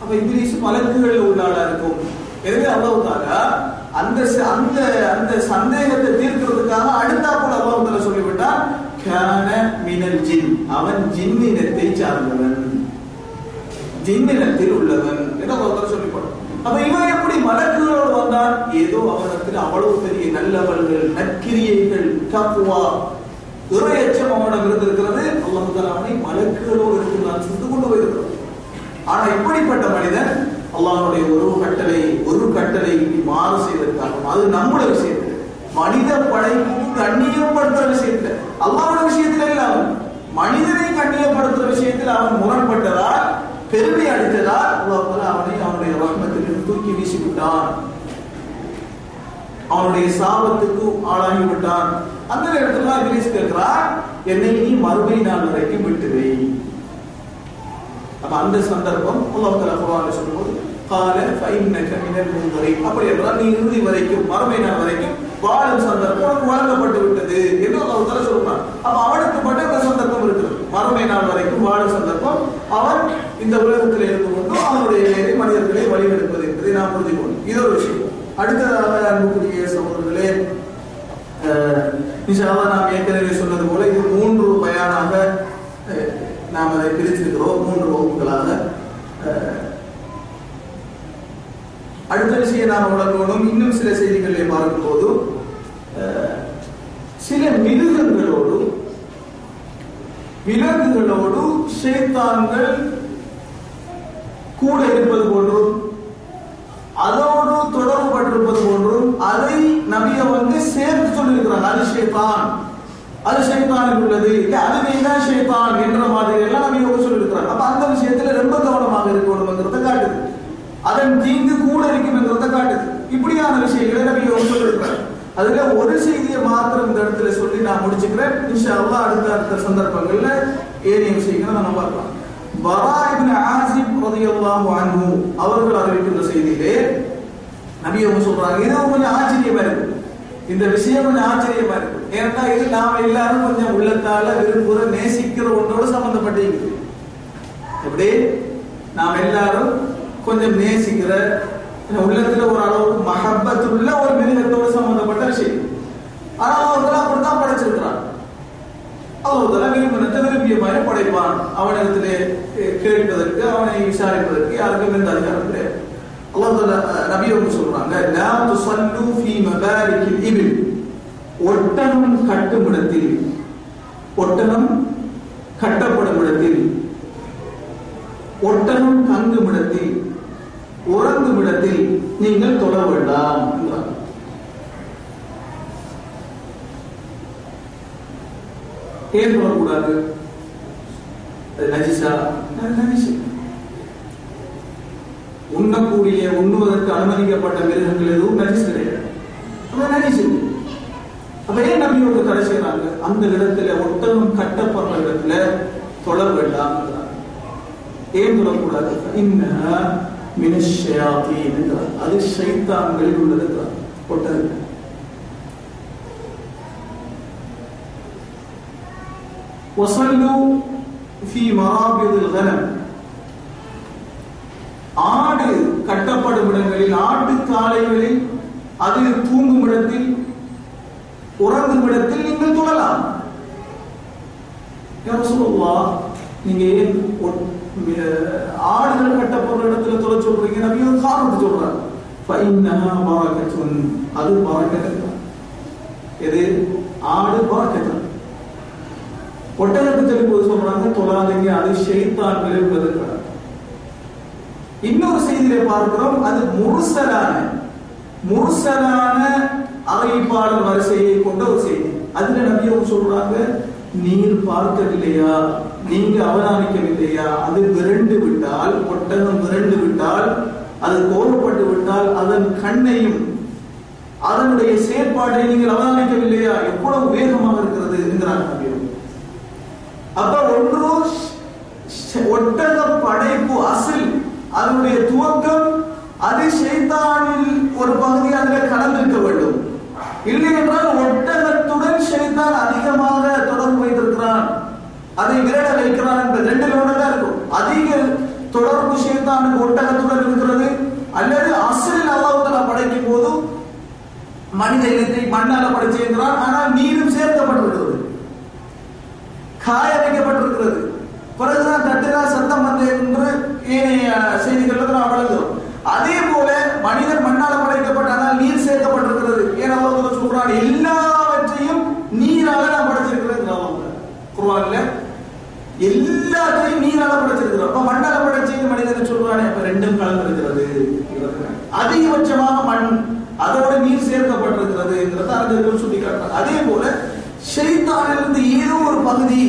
அப்ப இபிலிசு மலக்குகள் உள்ளாளா இருக்கும். எனவே அல்லாஹ் தாலா அந்த அந்த அந்த சந்தேகத்தை தீர்க்கிறதுக்காக அடுத்தாப்புல அல்லாஹ் தாலா சொல்லிவிட்டான் கான மினல் ஜின். அவன் ஜின்னினத்தை சார்ந்தவன். ஜின்னினத்தில் உள்ளவன் என்று அல்லாஹ் தாலா சொல்லி அப்ப இவன் எப்படி மலக்குகளோடு வந்தான்? ஏதோ அவனத்தில் அவ்வளவு பெரிய நல்லவர்கள் நற்கிரியைகள் தப்புவா இறையச்சம் அவனிடம் இருந்திருக்கிறது. அல்லாஹ் தாலா அவனை மலக்குகளோடு இருக்கிறான் சுட்டு கொண்டு போயிருக்கிறான். ஆனா இப்படிப்பட்ட மனிதன் அல்லாஹனுடைய ஒரு கட்டளை ஒரு கட்டளை மாறு செய்வதற்காகும் அது நம்முடைய விஷயத்துல. மனித படைப்புக்கு கண்ணியப்படுத்துற விஷயத்துல. அல்லாவோட விஷயத்துல இல்ல அவன். மனிதனை கண்ணியப்படுத்துற விஷயத்தில் அவன் முரண்பட்டதால் பெருமை அடித்ததால் அல்லாஹ் அவனை அவனுடைய ரஹ்மத்திலிருந்து தூக்கி வீசி விட்டான் அவனுடைய சாபத்துக்கு ஆளாகி விட்டான் அந்த இடத்துல தான் இபிலிஸ் கேட்கிறான் என்னை நீ மறுமை நாள் வரைக்கும் விட்டு அப்ப அந்த சந்தர்ப்பம் உலகத்துல குரான் சொல்லும்போது கால ஃபைன்னக மினல் முந்தரின் அப்படி என்றால் நீ இறுதி வரைக்கும் மறுமை நாள் வரைக்கும் வாழும் சந்தர்ப்பம் உனக்கு வழங்கப்பட்டு விட்டது. என்று ஷைத்தான்கள் கூட இருப்பது போன்றும் அதோடு தொடர்பு பட்டிருப்பது போன்றும் அதை நபிய வந்து சேர்த்து சொல்லியிருக்கிறாங்க அது ஷைத்தான் அது ஷைத்தானுக்கு உள்ளது இல்ல அதுவே தான் ஷைத்தான் என்ற மாதிரி எல்லாம் நபிய வந்து சொல்லியிருக்கிறாங்க அப்ப அந்த விஷயத்துல ரொம்ப கவனமாக இருக்கணுங்கிறத காட்டுது அதன் தீங்கு கூட இருக்கும்ங்கிறத காட்டுது இப்படியான விஷயங்களை நபிய வந்து சொல்லியிருக்கிறாங்க அதுல ஒரு செய்தியை மாத்திரம் இந்த இடத்துல சொல்லி நான் முடிச்சுக்கிறேன் இன்ஷா அல்லாஹ் அடுத்த அடுத்த சந்தர்ப்பங்கள்ல ஏனைய விஷயங்களை நம்ம பார்க்கலாம் பரா இப்னு ஆசிப் ரலியல்லாஹு அன்ஹு அவர்கள் அறிவிக்கின்ற செய்தியிலே நபி அவங்க சொல்றாங்க இது கொஞ்சம் ஆச்சரியமா இருக்கு இந்த விஷயம் கொஞ்சம் ஆச்சரியமா இருக்கு ஏன்னா இது நாம எல்லாரும் கொஞ்சம் உள்ளத்தால விரும்புற நேசிக்கிற ஒன்றோட சம்பந்தப்பட்டிருக்கு எப்படி? நாம் எல்லாரும் கொஞ்சம் நேசிக்கிற உள்ளத்துல ஒரு அளவுக்கு மகப்பத்துள்ள ஒரு மிருகத்தோடு சம்பந்தப்பட்ட விஷயம் ஆனா அவர்கள் அப்படித்தான் படைச்சிருக்கிறான் அல்லாஹ் விரும்பினத்தை விரும்பிய மாதிரி படைப்பான் அவனிடத்திலே கே- கேட்பதற்கு அவனை விசாரிப்பதற்கு யாருக்கும் எந்த அதிகாரம் கிடையாது அல்லாஹ் தஆலா, அஹ், நபி அவங்க சொல்றாங்க லா துஸல்லு ஃபீ மபாரிக்கில் இபில் ஒட்டகம் கட்டும் இடத்தில் ஒட்டகம் கட்டப்படும் இடத்தில் ஒட்டகம் தங்கும் இடத்தில் உறங்கும் இடத்தில் நீங்கள் தொழ வேண்டாம் என்றார் ஏன் சொல்லக்கூடாது அது நஜிசா நஜிசு உண்ணக்கூடிய உண்ணுவதற்கு அனுமதிக்கப்பட்ட மிருகங்கள் எதுவும் நஜிஸ் கிடையாது. நஜிசு அப்ப ஏன் நம்பி ஒரு தடை செய்யறாங்க அந்த இடத்துல ஒட்டகம் கட்டப்படுற இடத்துல தொழ வேண்டாம் ஏன் தொழக்கூடாது என்ன மினஷயாத்தீன் என்கிறார். அது சைத்தான்களில் உள்ளது ஒட்டகம் وصلوا في مرابض الغنم ஆடு கட்டப்படும் இடங்களில் ஆட்டு காளைகளில் அது தூங்கும் இடத்தில் உறங்கும் இடத்தில் நீங்கள் தொழலாம் யா ரசூலுல்லாஹ், நீங்க ஏன் ஒட்- மி- ஆடுகள் கட்டப்படுற இடத்துல தொலை சொல்றீங்க நபி ஒரு காரணத்தை சொல்றாங்க ஃபைன்னஹா பரக்கத்துன் அது பரக்கத்து எது ஆடு பரக்கத்து ஒட்டகத்தை சொல்லும்போது சொல்றாங்க தொழாதீங்க அது ஷெய்தான் விரும்புவதற்காக. இன்னொரு செய்தியில பார்க்கிறோம் அது முருசலான முருசலான அறிவிப்பாளர் வரிசையை கொண்ட ஒரு செய்தி. அதுல நபியும் சொல்றாங்க நீர் பார்க்கவில்லையா? நீங்க அவதானிக்கவில்லையா? அது விரண்டு விட்டால் ஒட்டகம் விரண்டு விட்டால் அது கோரப்பட்டு விட்டால் அதன் கண்ணையும் அதனுடைய செயற்பாட்டை நீங்கள் அவதானிக்கவில்லையா? எவ்வளவு வேகமாக இருக்கிறது? என்கிறார்கள். அப்ப ஒன்று ஒட்டக படைப்பு அசில் அதனுடைய துவக்கம் அது ஷைத்தானில் ஒரு பகுதி அதில் கலந்திருக்க வேண்டும். இல்லை என்றால் ஒட்டகத்துடன் ஷைத்தான் அதிகமாக தொடர்பு வைத்திருக்கிறான். அதை விரட வைக்கிறான் என்ற ரெண்டு லோட தான் இருக்கும். அதிக தொடர்பு ஷைத்தானுக்கு ஒட்டகத்துடன் இருக்கிறது அல்லது அசலில் அல்லாஹ் படைக்கும் போது மனித இனத்தை மண்ணால படைச்சிருக்கிறான் ஆனால் நீரும் சேர்க்கப்பட்டிருக்கிறது. காய வைக்கப்பட்டிருக்கிறது பிறகுதான் தட்டுனா சத்தம் வந்து என்று ஏனைய செய்திகள் நாம் வழங்குகிறோம் அதே போல மனிதன் மண்ணால படைக்கப்பட்ட ஆனால் நீர் சேர்க்கப்பட்டிருக்கிறது. ஏன் அல்லாஹ் சொல்றான் எல்லாவற்றையும் நீரால நான் படைச்சிருக்கிறேன் குர்ஆன்ல எல்லாத்தையும் நீரால படைச்சிருக்கிறோம் அப்ப மண்ணால படைச்சு மனிதன் சொல்றானே? அப்ப ரெண்டும் கலந்திருக்கிறது அதிகபட்சமாக மண் அதோட நீர் சேர்க்கப்பட்டிருக்கிறது அறிஞர்கள் சுட்டி காட்டுறாங்க அதே போல ஷைத்தானிலிருந்து ஏதோ ஒரு பகுதி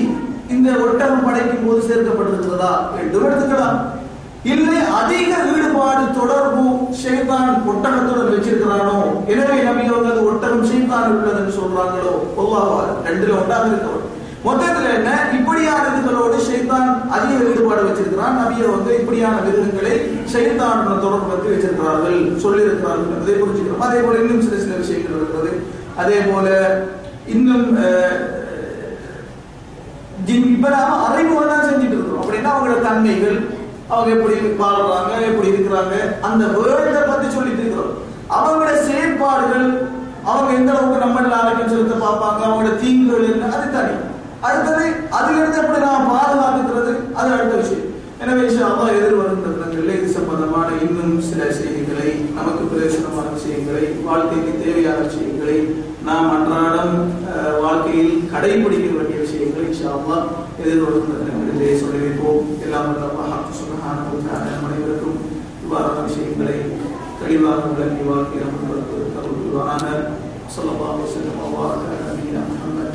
இந்த ஒட்டகம் படைக்கும் போது சேர்க்கப்பட்டிருக்கிறதா என்றும் எடுத்துக்கலாம். இல்லை அதிக ஈடுபாடு தொடர்பு ஷெய்தான் ஒட்டகத்துடன் வச்சிருக்கிறானோ? எனவே நபி உள்ளது ஒட்டகம் ஷைத்தான் உள்ளதுன்னு சொல்றாங்களோ பொதுவாக ரெண்டுல ஒன்றாக இருக்கவர் மொத்தத்துல என்ன? இப்படியான இதுகளோடு ஷைத்தான் அதிக ஈடுபாடு வச்சிருக்கிறான். நபியை வந்து இப்படியான மிருகங்களை ஷைத்தான் தொடர்பு பற்றி வச்சிருக்கிறார்கள் சொல்லியிருக்கிறார்கள் என்பதை புரிஞ்சுக்கிறோம். அதே போல இன்னும் சில சில விஷயங்கள் இருக்கிறது. அதே போல இன்னும் இப்ப நாம அறிமுகம் தான் செஞ்சுட்டு இருக்கிறோம் அப்படின்னா அவங்களோட தன்மைகள்? அவங்க எப்படி வாழ்றாங்க எப்படி இருக்கிறாங்க? அந்த வேர்ல்ட பத்தி சொல்லிட்டு இருக்கிறோம். அவங்களோட செயற்பாடுகள் அவங்க எந்த அளவுக்கு நம்ம ஆரோக்கியம் செலுத்த பார்ப்பாங்க அவங்களோட தீங்குகள் என்ன? அது தனி. அடுத்தது அதிலிருந்து எப்படி நான் பாதுகாத்துக்கிறது? அது அடுத்த விஷயம். எனவே அல்லாஹ் எதிர்வரும் தருணங்களில் இது சம்பந்தமான இன்னும் சில செய்திகளை நமக்கு பிரயோசனமான விஷயங்களை வாழ்க்கைக்கு தேவையான விஷயங்களை நாம் அன்றாடம் வாழ்க்கையில் கடைபிடிக்க வேண்டிய விஷயங்களை அல்லாஹ் எதிர்வரும் தருணங்களிலே சொல்லி வைப்போம் எல்லாம் அனைவருக்கும் இவ்வாறான விஷயங்களை தெளிவாக விளங்கி வாழ்க்கை அமல்படுத்துவதற்கு அருள்வான சொல்லலாம் செல்லம் அவ்வாறு நபீனா முகமது